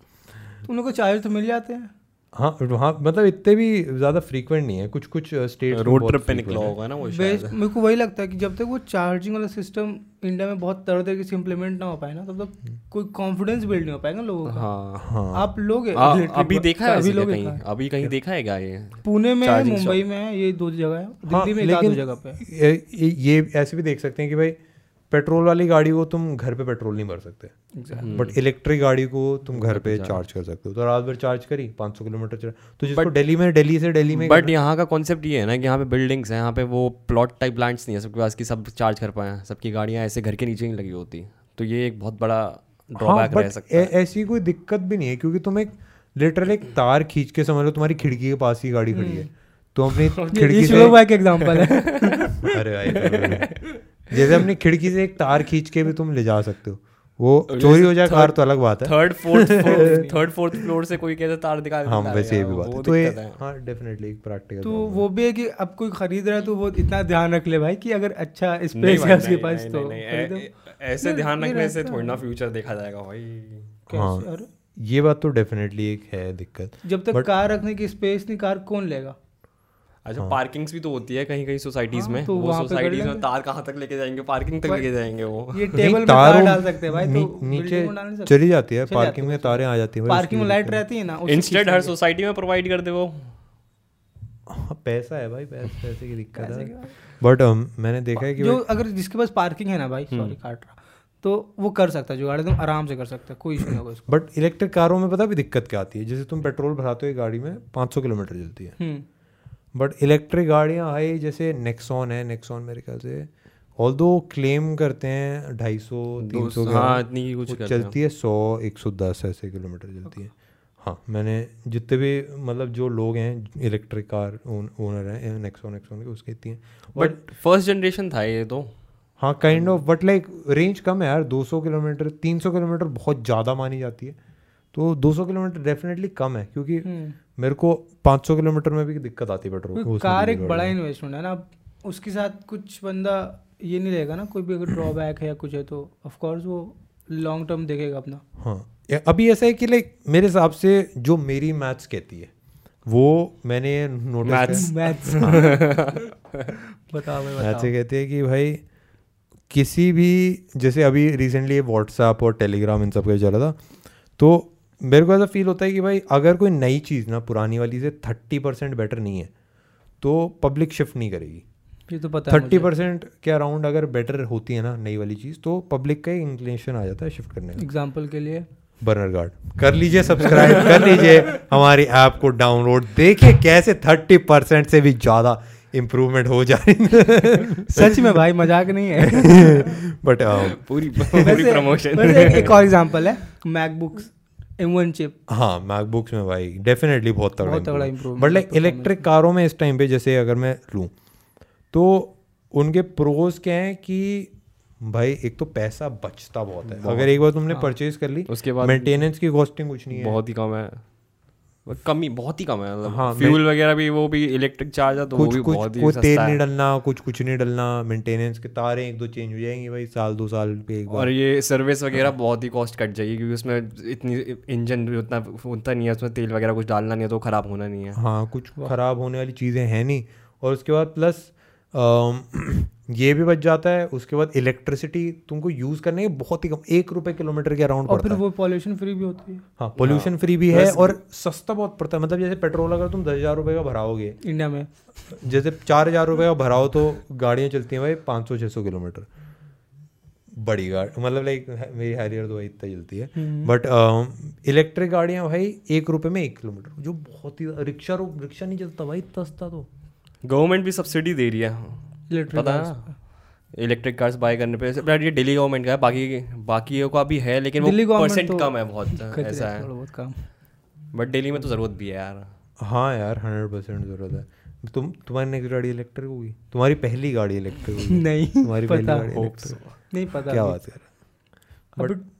[SPEAKER 2] उन लोग को चार्ज तो मिल जाते हैं।
[SPEAKER 1] हाँ हाँ मतलब इतने भी ज़्यादा फ्रीक्वेंट नहीं है कुछ कुछ स्टेट
[SPEAKER 3] रोड ट्रिप पे निकला होगा ना वो
[SPEAKER 2] बेस्ट मेरे को वही लगता है कि जब तक वो चार्जिंग वाला सिस्टम इंडिया में बहुत तरह तरीके से इम्प्लीमेंट ना हो पाए ना तब तक कोई कॉन्फिडेंस बिल्ड नहीं हो पाएगा लोगों का।
[SPEAKER 3] हाँ।
[SPEAKER 1] हाँ।
[SPEAKER 2] आप लोग
[SPEAKER 3] अभी देखा है
[SPEAKER 2] अभी लोग
[SPEAKER 3] कहीं? अभी कहीं देखा है क्या ये?
[SPEAKER 2] पुणे में मुंबई में है ये दो जगह है।
[SPEAKER 1] हाँ,
[SPEAKER 2] दिल्ली में एक दो जगह पे
[SPEAKER 1] ये ऐसे भी देख सकते हैं कि भाई पेट्रोल वाली गाड़ी को तुम घर पे पेट्रोल नहीं भर सकते। बट इलेक्ट्रिक गाड़ी को तुम घर पे चार्ज कर सकते हो। तो रात भर चार्ज करी 500 किलोमीटर चला। तो जिसको दिल्ली में दिल्ली से दिल्ली में
[SPEAKER 3] बट यहाँ का कॉन्सेप्ट ये है ना कि यहाँ पे बिल्डिंग्स हैं यहाँ पे वो प्लॉट टाइप प्लांट्स नहीं है सबके पास की सब चार्ज कर पाए सबकी गाड़ियाँ ऐसे घर के नीचे ही लगी होती। तो ये एक बहुत बड़ा
[SPEAKER 1] हाँ
[SPEAKER 3] ड्रॉबैक रह सकता है।
[SPEAKER 1] ऐसी कोई दिक्कत भी नहीं है क्योंकि तुम एक लिटरल एक तार खींच के समझ लो तुम्हारी खिड़की के पास ही गाड़ी खड़ी है। तो अपनी खिड़की से
[SPEAKER 2] एग्जांपल है।
[SPEAKER 1] अरे भाई जैसे अपनी खिड़की से एक तार खींच के भी तुम ले जा सकते हो। वो चोरी हो जाए कार तो अलग बात है।
[SPEAKER 3] Third fourth third fourth floor से कोई कैसे तार दिखा
[SPEAKER 1] हाँ वैसे ये भी बात है। तो ये
[SPEAKER 3] हाँ
[SPEAKER 1] डेफिनेटली एक प्रैक्टिकल
[SPEAKER 2] तो वो भी है कि अब कोई खरीद रहा है तो वो इतना ध्यान रख ले भाई कि अगर अच्छा स्पेस है उसके पास तो
[SPEAKER 3] ऐसे ध्यान
[SPEAKER 2] ये
[SPEAKER 3] रखने से थोड़ी ना फ्यूचर देखा जाएगा भाई।
[SPEAKER 2] कैसे?
[SPEAKER 1] हाँ
[SPEAKER 2] अरे,
[SPEAKER 1] ये बात तो डेफिनेटली एक है दिक्कत।
[SPEAKER 2] जब तक कार रखने की स्पेस नहीं कार कौन लेगा?
[SPEAKER 3] अच्छा हाँ। पार्किंग्स भी तो होती है कहीं कहीं सोसाइटीज में।
[SPEAKER 2] तो
[SPEAKER 3] वो सोसाइटीज में तार कहाँ तक लेके जाएँगे? पार्किंग तक लेके जाएँगे वो।
[SPEAKER 2] ये टेबल में
[SPEAKER 1] तार
[SPEAKER 2] डाल सकते हैं भाई तो
[SPEAKER 1] नीचे। चली जाती है पार्किंग में तारें आ जाती हैं
[SPEAKER 2] पार्किंग में लाइट रहती है ना
[SPEAKER 3] इंस्टेंट हर सोसाइटी में प्रोवाइड कर दे वो
[SPEAKER 1] हाँ, पैसा है भाई पैसे पैसे की दिक्कत है। बट मैंने देखा है कि
[SPEAKER 2] जो अगर जिसके पास पार्किंग है ना भाई
[SPEAKER 1] हम्म।
[SPEAKER 2] सॉरी काट रहा तो वो कर सकता है जुगाड़ एकदम आराम से कर सकता है कोई इशू नहीं होगा
[SPEAKER 1] बट इलेक्ट्रिक कारों में पता भी दिक्कत क्या आती है? जैसे तुम पेट्रोल भराते हो गाड़ी में 500 किलोमीटर चलती है।
[SPEAKER 2] हम्म।
[SPEAKER 1] बट इलेक्ट्रिक गाड़ियाँ आई जैसे नेक्सॉन है नेक्सॉन मेरे ख्याल से ऑल दो क्लेम करते हैं ढाई सौ तीन सौ
[SPEAKER 3] हाँ, इतनी कुछ
[SPEAKER 1] चलती है सौ एक सौ दस ऐसे किलोमीटर चलती है। हाँ मैंने जितने भी मतलब जो लोग हैं इलेक्ट्रिक कार ओनर हैं नेक्सॉन नेक्सॉन के उसके इतनी हैं।
[SPEAKER 3] बट फ़र्स्ट जनरेशन था ये तो।
[SPEAKER 1] हाँ kind of but like range कम है यार 200 किलोमीटर 300 किलोमीटर बहुत ज़्यादा मानी जाती है। तो 200 किलोमीटर डेफिनेटली कम है क्योंकि
[SPEAKER 2] हम्म।
[SPEAKER 1] मेरे को 500 किलोमीटर में भी दिक्कत आती है पेट्रोल
[SPEAKER 2] कार एक बड़ा इन्वेस्टमेंट है। ना उसके साथ कुछ बंदा ये नहीं रहेगा ना कोई भी अगर ड्रॉबैक है या कुछ है तो ऑफ़ कोर्स वो लॉन्ग टर्म देखेगा अपना।
[SPEAKER 1] हाँ अभी ऐसा है कि लाइक मेरे हिसाब से जो मेरी मैथ्स कहती है वो मैंने नोटिस
[SPEAKER 2] मैथ्स बताओ भाई
[SPEAKER 1] मैथ्स से कहती है कि भाई किसी भी जैसे अभी रिसेंटली व्हाट्सएप और टेलीग्राम इन सब का चला था तो मेरे को ऐसा फील होता है कि भाई अगर कोई नई चीज़ ना पुरानी वाली से थर्टी परसेंट बेटर नहीं है तो पब्लिक शिफ्ट नहीं करेगी।
[SPEAKER 2] ये तो पता
[SPEAKER 1] थर्टी परसेंट के अराउंड अगर बेटर होती है ना नई वाली चीज़ तो पब्लिक का इंक्लिनेशन आ जाता है शिफ्ट करने का।
[SPEAKER 2] एग्ज़ाम्पल के लिए?
[SPEAKER 1] बर्नर गार्ड कर लीजिए सब्सक्राइब कर लीजिए हमारी ऐप को डाउनलोड देखिए कैसे थर्टी परसेंट से भी ज़्यादा इम्प्रूवमेंट हो जा रही
[SPEAKER 2] सच में भाई मज़ाक नहीं है।
[SPEAKER 1] बट
[SPEAKER 3] पूरी पूरी प्रमोशन
[SPEAKER 2] एक- एक और एग्जांपल है मैकबुक्स M1 चिप
[SPEAKER 1] हाँ मैकबुक्स में भाई डेफिनेटली बहुत तगड़ा
[SPEAKER 2] बहुत तगड़ा
[SPEAKER 1] improvement बट लाइक इलेक्ट्रिक कारों में इस टाइम पे जैसे अगर मैं लूँ तो उनके प्रोज क्या हैं कि भाई एक तो पैसा बचता बहुत है। अगर एक बार तुमने परचेज कर ली
[SPEAKER 3] उसके बाद-
[SPEAKER 1] मेंटेनेंस की कॉस्टिंग कुछ नहीं है।
[SPEAKER 3] बहुत ही कम है। कम ही बहुत ही कम है मतलब
[SPEAKER 1] हाँ,
[SPEAKER 3] फ्यूल वगैरह भी वो भी इलेक्ट्रिक चार्ज है तो वो भी
[SPEAKER 1] कुछ
[SPEAKER 3] बहुत ही
[SPEAKER 1] कोई तेल नहीं डलना कुछ कुछ नहीं डलना मेंटेनेंस के तारें एक दो चेंज हो जाएँगी भाई साल दो साल पे एक
[SPEAKER 3] और ये सर्विस वगैरह हाँ। बहुत ही कॉस्ट कट जाएगी क्योंकि उसमें इतनी इंजन भी उतना उतना नहीं है उसमें तेल वगैरह कुछ डालना नहीं है तो खराब होना नहीं है।
[SPEAKER 1] हाँ कुछ खराब होने वाली चीज़ें हैं नहीं। और उसके बाद प्लस ये भी बच जाता है उसके बाद इलेक्ट्रिसिटी तुमको यूज़ करने के बहुत ही कम एक रुपए किलोमीटर के अराउंड
[SPEAKER 2] और फिर वो पॉल्यूशन फ्री भी होती है।
[SPEAKER 1] हाँ पोल्यूशन फ्री भी है और सस्ता बहुत पड़ता है मतलब जैसे पेट्रोल अगर तुम दस हज़ार रुपये का भराओगे
[SPEAKER 2] इंडिया में।
[SPEAKER 1] जैसे चार हज़ार रुपये का भराओ तो गाड़ियाँ चलती हैं भाई पाँच सौ छः सौ किलोमीटर। बड़ी गाड़ी मतलब लाइक मेरी हैरियर तो भाई इतना चलती है। बट इलेक्ट्रिक गाड़ियाँ भाई एक रुपये में एक किलोमीटर जो बहुत ही रिक्शा रिक्शा नहीं चलता भाई इतना सस्ता तो।
[SPEAKER 3] गवर्नमेंट भी सब्सिडी दे रही है
[SPEAKER 2] इलेक्ट्रिक
[SPEAKER 3] पता है? इलेक्ट्रिक कार्स बाय करने पे बट ये दिल्ली गवर्नमेंट का है बाकी बाकियों का भी है लेकिन वो परसेंट
[SPEAKER 2] तो
[SPEAKER 3] कम है बहुत ऐसा
[SPEAKER 2] है। बहुत काम।
[SPEAKER 3] बट दिल्ली में तो ज़रूरत भी है यार।
[SPEAKER 1] हाँ यार हंड्रेड परसेंट ज़रूरत है। तुम तुम्हारी नेक्स्ट गाड़ी इलेक्ट्रिक होगी? तुम्हारी पहली गाड़ी इलेक्ट्रिक होगी।
[SPEAKER 2] नहीं
[SPEAKER 1] तुम्हारी पहली
[SPEAKER 2] पता।
[SPEAKER 1] गाड़ी इलेक्ट्रिक
[SPEAKER 2] नहीं पता
[SPEAKER 1] क्या बात कर रहे
[SPEAKER 2] अब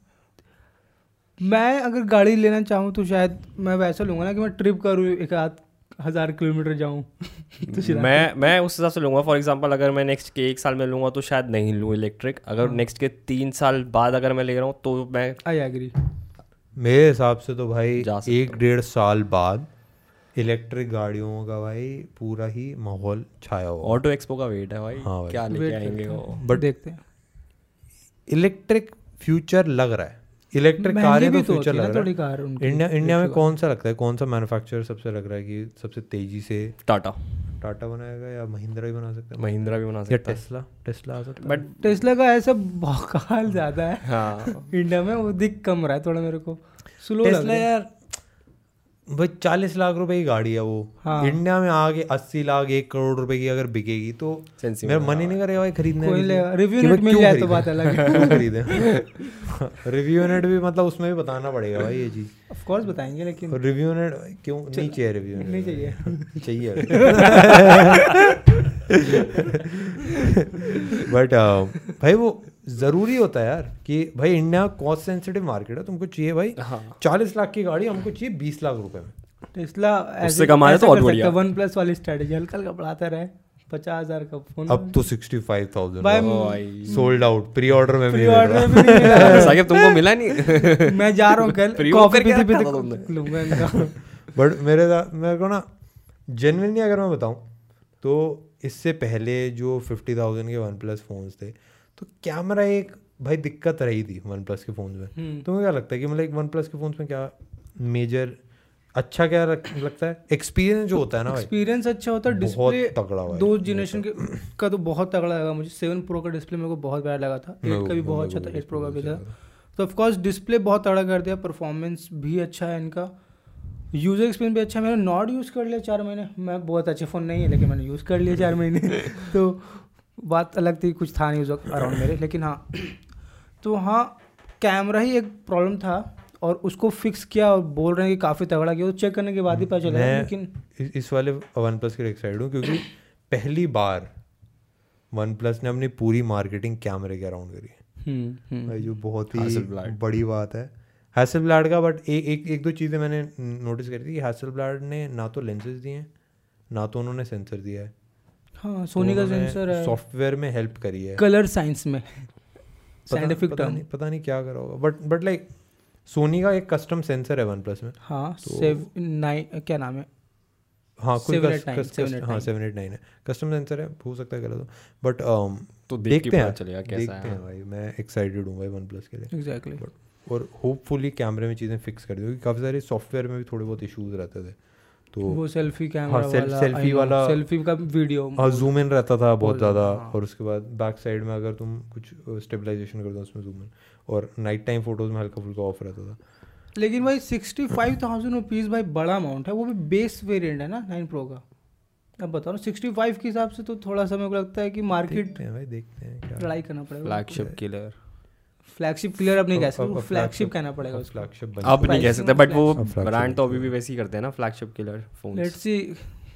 [SPEAKER 2] मैं अगर गाड़ी लेना चाहूँ तो शायद मैं वैसा लूँगा ना कि मैं ट्रिप करूँ एक आध हज़ार किलोमीटर जाऊँ तो
[SPEAKER 3] मैं मैं उस हिसाब से लूँगा। फॉर एग्जांपल अगर मैं नेक्स्ट के एक साल में लूँगा तो शायद नहीं लूँ इलेक्ट्रिक अगर नेक्स्ट के तीन साल बाद अगर मैं ले रहा हूँ तो मैं
[SPEAKER 2] आई एग्री
[SPEAKER 1] मेरे हिसाब से तो भाई एक डेढ़ साल बाद इलेक्ट्रिक गाड़ियों का भाई पूरा ही माहौल छाया होगा
[SPEAKER 3] ऑटो एक्सपो का वेट है भाई।
[SPEAKER 1] हाँ भाई।
[SPEAKER 3] क्या लेके आएँगे वो?
[SPEAKER 2] हैं।
[SPEAKER 1] But-
[SPEAKER 2] देखते हैं।
[SPEAKER 1] इलेक्ट्रिक फ्यूचर लग रहा है। इलेक्ट्रिक कार तो
[SPEAKER 2] तो
[SPEAKER 1] फ्यूचर लग रहा है। इंडिया इंडिया में कौन सा लगता है? कौन सा मैन्युफैक्चरर सबसे लग रहा है कि सबसे तेज़ी से
[SPEAKER 3] टाटा
[SPEAKER 1] टाटा बनाएगा या महिंद्रा भी बना सकता है?
[SPEAKER 3] महिंद्रा भी बना सकते है।
[SPEAKER 1] टेस्ला टेस्ला आ सकता है।
[SPEAKER 3] बट
[SPEAKER 2] टेस्ला का ऐसा बहुत ज़्यादा है।
[SPEAKER 3] हाँ।
[SPEAKER 2] इंडिया में वो दिख कम रहा है थोड़ा मेरे को। स्लो लग
[SPEAKER 1] टेस्ला
[SPEAKER 2] रहा है।
[SPEAKER 1] यार भाई चालीस लाख रुपए की गाड़ी है वो।
[SPEAKER 2] हाँ।
[SPEAKER 1] इंडिया में आगे अस्सी लाख एक करोड़ रुपए की अगर बिकेगी तो मेरा मन ही नहीं करेगा भाई खरीदने।
[SPEAKER 2] रिव्यू नेट मिल जाए तो बात अलग है।
[SPEAKER 1] खरीदे? रिव्यू नेट भी मतलब उसमें भी बताना पड़ेगा भाई ये चीज़।
[SPEAKER 2] ऑफ़ कोर्स बताएँगे लेकिन
[SPEAKER 1] रिव्यू नेट क्यों? नहीं चाहिए रिव्यू
[SPEAKER 2] नहीं चाहिए।
[SPEAKER 1] चाहिए। बट भाई वो ज़रूरी होता है यार कि भाई इंडिया कॉस्ट सेंसिटिव मार्केट है तुमको चाहिए भाई
[SPEAKER 3] हाँ।
[SPEAKER 1] चालीस लाख की गाड़ी हमको चाहिए बीस लाख रुपए में।
[SPEAKER 2] टेस्ला
[SPEAKER 3] उससे कमाए तो और बढ़िया।
[SPEAKER 2] वन प्लस वाली स्ट्रेटेजी हल्का हल्का बढ़ाता रहे पचास हज़ार का फ़ोन
[SPEAKER 1] अब तो sixty five thousand sold out pre order में
[SPEAKER 2] प्री ऑर्डर में भी नहीं मिला।
[SPEAKER 3] साकिब तुमको मिला नहीं?
[SPEAKER 2] मैं जा रहा हूँ कल कॉफ़ी पीते। पीते लूँगा इनका।
[SPEAKER 1] बट मेरे मेरे को ना जेनविनली अगर मैं बताऊँ तो इससे पहले जो फिफ्टी थाउज़ेंड के वन प्लस फ़ोन्स थे तो कैमरा एक भाई दिक्कत रही थी वन प्लस के फ़ोन में।
[SPEAKER 2] हम्म।
[SPEAKER 1] तुम्हें क्या लगता है कि मतलब एक वन प्लस के फ़ोन में क्या मेजर अच्छा क्या लगता है? एक्सपीरियंस जो होता है ना
[SPEAKER 2] एक्सपीरियंस अच्छा होता है डिस्प्ले
[SPEAKER 1] तगड़ा
[SPEAKER 2] दो जनरेशन के का तो बहुत तगड़ा लगा मुझे। सेवन प्रो का डिस्प्ले मेरे को बहुत प्यारा लगा था। एट
[SPEAKER 1] का
[SPEAKER 2] भी बहुत अच्छा था एट प्रो का भी था।
[SPEAKER 1] अच्छा
[SPEAKER 2] तो ऑफकोर्स डिस्प्ले बहुत तगड़ा कर दिया परफॉर्मेंस भी अच्छा है इनका। यूज़र एक्सपीरियंस भी अच्छा है। मैंने नॉट यूज़ कर लिया चार महीने। मैं बहुत अच्छे फ़ोन नहीं है लेकिन मैंने यूज़ कर लिया चार महीने। तो बात अलग थी कुछ था नहीं उस वक्त अराउंड मेरे लेकिन हाँ। तो हाँ कैमरा ही एक प्रॉब्लम था और उसको फिक्स किया और बोल रहे हैं कि काफ़ी तगड़ा किया तो चेक करने के बाद ही पता चला लेकिन
[SPEAKER 1] इस- वाले वन प्लस के एक्साइड हूँ क्योंकि पहली बार वन प्लस ने अपनी पूरी मार्केटिंग कैमरे के अराउंड करी। है
[SPEAKER 2] हम्म, हम्म।
[SPEAKER 1] भाई जो बहुत ही बड़ी बात है। हैसल ब्लाड का बट एक एक एक दो चीज़ें मैंने नोटिस करी थी कि हैसल ने ना तो लेंसेज दिए हैं ना तो उन्होंने सेंसर दिया है।
[SPEAKER 2] हाँ सोनी का सेंसर है।
[SPEAKER 1] सॉफ्टवेयर में हेल्प करी है।
[SPEAKER 2] कलर साइंस में। साइंटिफिक टर्म
[SPEAKER 1] नहीं पता नहीं क्या करा होगा। बट बट लाइक सोनी का एक कस्टम सेंसर है वन प्लस में।
[SPEAKER 2] हाँ
[SPEAKER 1] तो-
[SPEAKER 2] सेव नाइन क्या नाम है?
[SPEAKER 1] हाँ कोई
[SPEAKER 2] 789,
[SPEAKER 1] कस, कस, कस,
[SPEAKER 2] 789
[SPEAKER 1] हाँ सेवन एट नाइन है। कस्टम सेंसर है हो सकता है गलत हो। बट
[SPEAKER 3] तो
[SPEAKER 1] देखते हैं
[SPEAKER 3] चलेगा कैसा
[SPEAKER 1] देखते
[SPEAKER 3] है।
[SPEAKER 1] हैं भाई मैं एक्साइटेड हूँ भाई वन प्लस के लिए।
[SPEAKER 2] एग्जैक्टली
[SPEAKER 1] और होपफुली कैमरे में चीज़ें फिक्स कर दी क्योंकि काफ़ी सारे सॉफ्टवेयर में भी थोड़े बहुत इश्यूज़ रहते थे। तो
[SPEAKER 2] वो सेल्फी कैमरा
[SPEAKER 1] हाँ, सेल-
[SPEAKER 2] वाला
[SPEAKER 1] सेल्फी वाला-
[SPEAKER 2] सेल्फी का वीडियो
[SPEAKER 1] हाँ जूम इन रहता था बहुत ज़्यादा
[SPEAKER 2] हाँ।
[SPEAKER 1] और उसके बाद बैक साइड में अगर तुम कुछ स्टेबलाइजेशन कर दो उसमें जूम इन और नाइट टाइम फ़ोटोज़ में हल्का फुल्का ऑफ़ रहता था।
[SPEAKER 2] लेकिन भाई सिक्सटी फाइव थाउज़ेंड रुपीज़ भाई बड़ा अमाउंट है वो भी बेस वेरिएंट है ना नाइन प्रो का। अब बताओ ना सिक्सटी फाइव के हिसाब से तो थोड़ा सा मेरे को लगता है कि मार्केट
[SPEAKER 1] देखते हैं भाई देखते हैं
[SPEAKER 2] लड़ाई करना पड़ेगा।
[SPEAKER 3] फ्लैगशिप किलर
[SPEAKER 2] फ्लैगशिप क्लियर अब नहीं कह सकते फ्लैगशिप कहना पड़ेगा उसको।
[SPEAKER 1] flagship बन
[SPEAKER 3] अब नहीं कह सकते बट वो ब्रांड तो अभी भी वैसे ही करते हैं ना flagship killer phone
[SPEAKER 2] let's see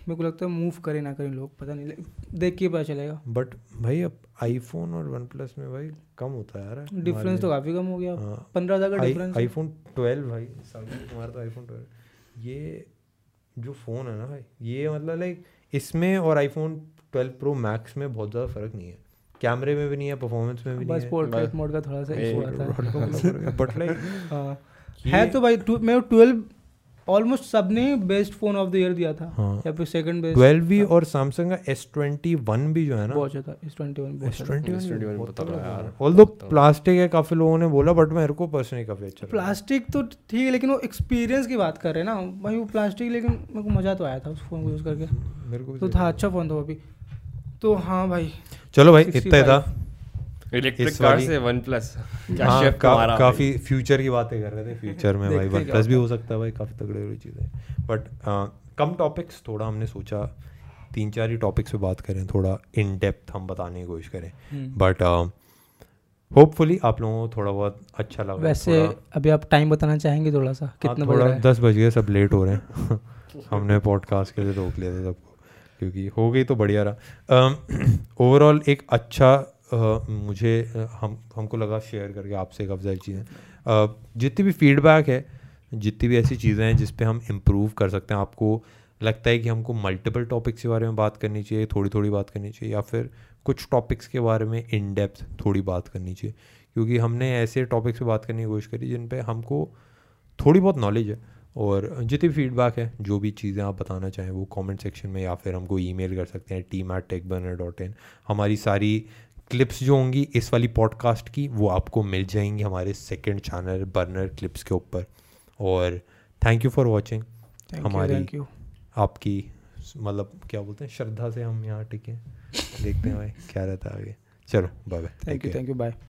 [SPEAKER 2] मेरे को लगता है मूव करें ना करें लोग पता नहीं देख के पता चलेगा।
[SPEAKER 1] बट भाई अब आईफोन और वन प्लस में भाई कम होता है यार।
[SPEAKER 2] डिफरेंस तो काफ़ी कम हो गया।
[SPEAKER 1] हाँ।
[SPEAKER 2] पंद्रह हज़ार का डिफरेंस
[SPEAKER 1] आईफोन ट्वेल्व भाई सामने तुम्हारा तो आईफोन ट्वेल्व ये जो फ़ोन है ना भाई ये मतलब लाइक इसमें और आईफोन ट्वेल्व प्रो मैक्स में बहुत ज़्यादा फ़र्क नहीं है। कैमरे में भी नहीं है परफॉर्मेंस में भी नहीं
[SPEAKER 2] पोर्ट्रेट
[SPEAKER 3] बस- पोर्ट्रेट
[SPEAKER 2] मोड का थोड़ा सा इशू आता है।
[SPEAKER 1] बट लाइक
[SPEAKER 2] हाँ। है तो भाई मेरे ट्वेल्व ऑलमोस्ट सबने best phone of the year दिया था।
[SPEAKER 1] हाँ।
[SPEAKER 2] या फिर सेकंड बेस्ट
[SPEAKER 1] ट्वेल्व भी और सैमसंग का एस ट्वेंटी वन भी जो है ना।
[SPEAKER 2] बहुत अच्छा था इस twenty one
[SPEAKER 1] S twenty
[SPEAKER 3] S21
[SPEAKER 1] one
[SPEAKER 3] बहुत तगड़ा यार।
[SPEAKER 1] ऑल्दो प्लास्टिक है काफ़ी लोगों ने बोला बट मेरे को पर्सनली काफ़ी अच्छा लगा।
[SPEAKER 2] प्लास्टिक तो ठीक है लेकिन वो एक्सपीरियंस की बात कर रहे हैं ना। भाई वो प्लास्टिक लेकिन मेरे को मज़ा तो आया था उस फ़ोन को यूज़ करके।
[SPEAKER 1] मेरे को भी
[SPEAKER 2] तो था अच्छा फ़ोन था वो भी। तो हाँ भाई।
[SPEAKER 1] चलो भाई इतना था।
[SPEAKER 3] इलेक्ट्रिक कार से वन प्लस
[SPEAKER 1] हाँ, का, काफ़ी फ्यूचर की बातें कर रहे थे फ्यूचर में भाई। वन प्लस भी हो सकता है भाई काफ़ी तगड़े वाली चीज़ें बट कम टॉपिक्स थोड़ा हमने सोचा। तीन चार ही टॉपिक्स पे बात करें थोड़ा इन डेप्थ हम बताने की कोशिश करें।
[SPEAKER 2] हम्म।
[SPEAKER 1] बट होपफुली आप लोगों को थोड़ा बहुत अच्छा लगा।
[SPEAKER 2] वैसे अभी आप टाइम बताना चाहेंगे थोड़ा सा
[SPEAKER 1] हाँ,
[SPEAKER 2] कितना
[SPEAKER 1] थोड़ा दस बज गए सब लेट हो रहे हैं। हमने पॉडकास्ट के लिए रोक लिया था सबको। क्योंकि हो गई तो बढ़िया रहा। ओवरऑल uh, एक अच्छा अ, मुझे अ, हम हमको लगा शेयर करके आपसे काफ़ी सारी चीज़ें। जितनी भी फीडबैक है जितनी भी ऐसी चीज़ें हैं जिस पे हम इम्प्रूव कर सकते हैं आपको लगता है कि हमको मल्टीपल टॉपिक्स के बारे में बात करनी चाहिए थोड़ी थोड़ी बात करनी चाहिए या फिर कुछ टॉपिक्स के बारे में इन डेप्थ थोड़ी बात करनी चाहिए। क्योंकि हमने ऐसे टॉपिक्स पे बात करने की कोशिश करी जिन पे हमको थोड़ी बहुत नॉलेज है। और जितनी भी फीडबैक है जो भी चीज़ें आप बताना चाहें वो कमेंट सेक्शन में या फिर हमको ईमेल कर सकते हैं team at Tech Burner dot in हमारी सारी क्लिप्स जो होंगी इस वाली पॉडकास्ट की वो आपको मिल जाएँगी हमारे सेकंड चैनल बर्नर क्लिप्स के ऊपर. और थैंक यू फॉर वॉचिंग हमारी
[SPEAKER 2] यू
[SPEAKER 1] आपकी मतलब क्या बोलते हैं श्रद्धा से हम यहाँ टिके देखते हैं भाई क्या रहता है आगे। चलो bye bye
[SPEAKER 2] thank you thank you bye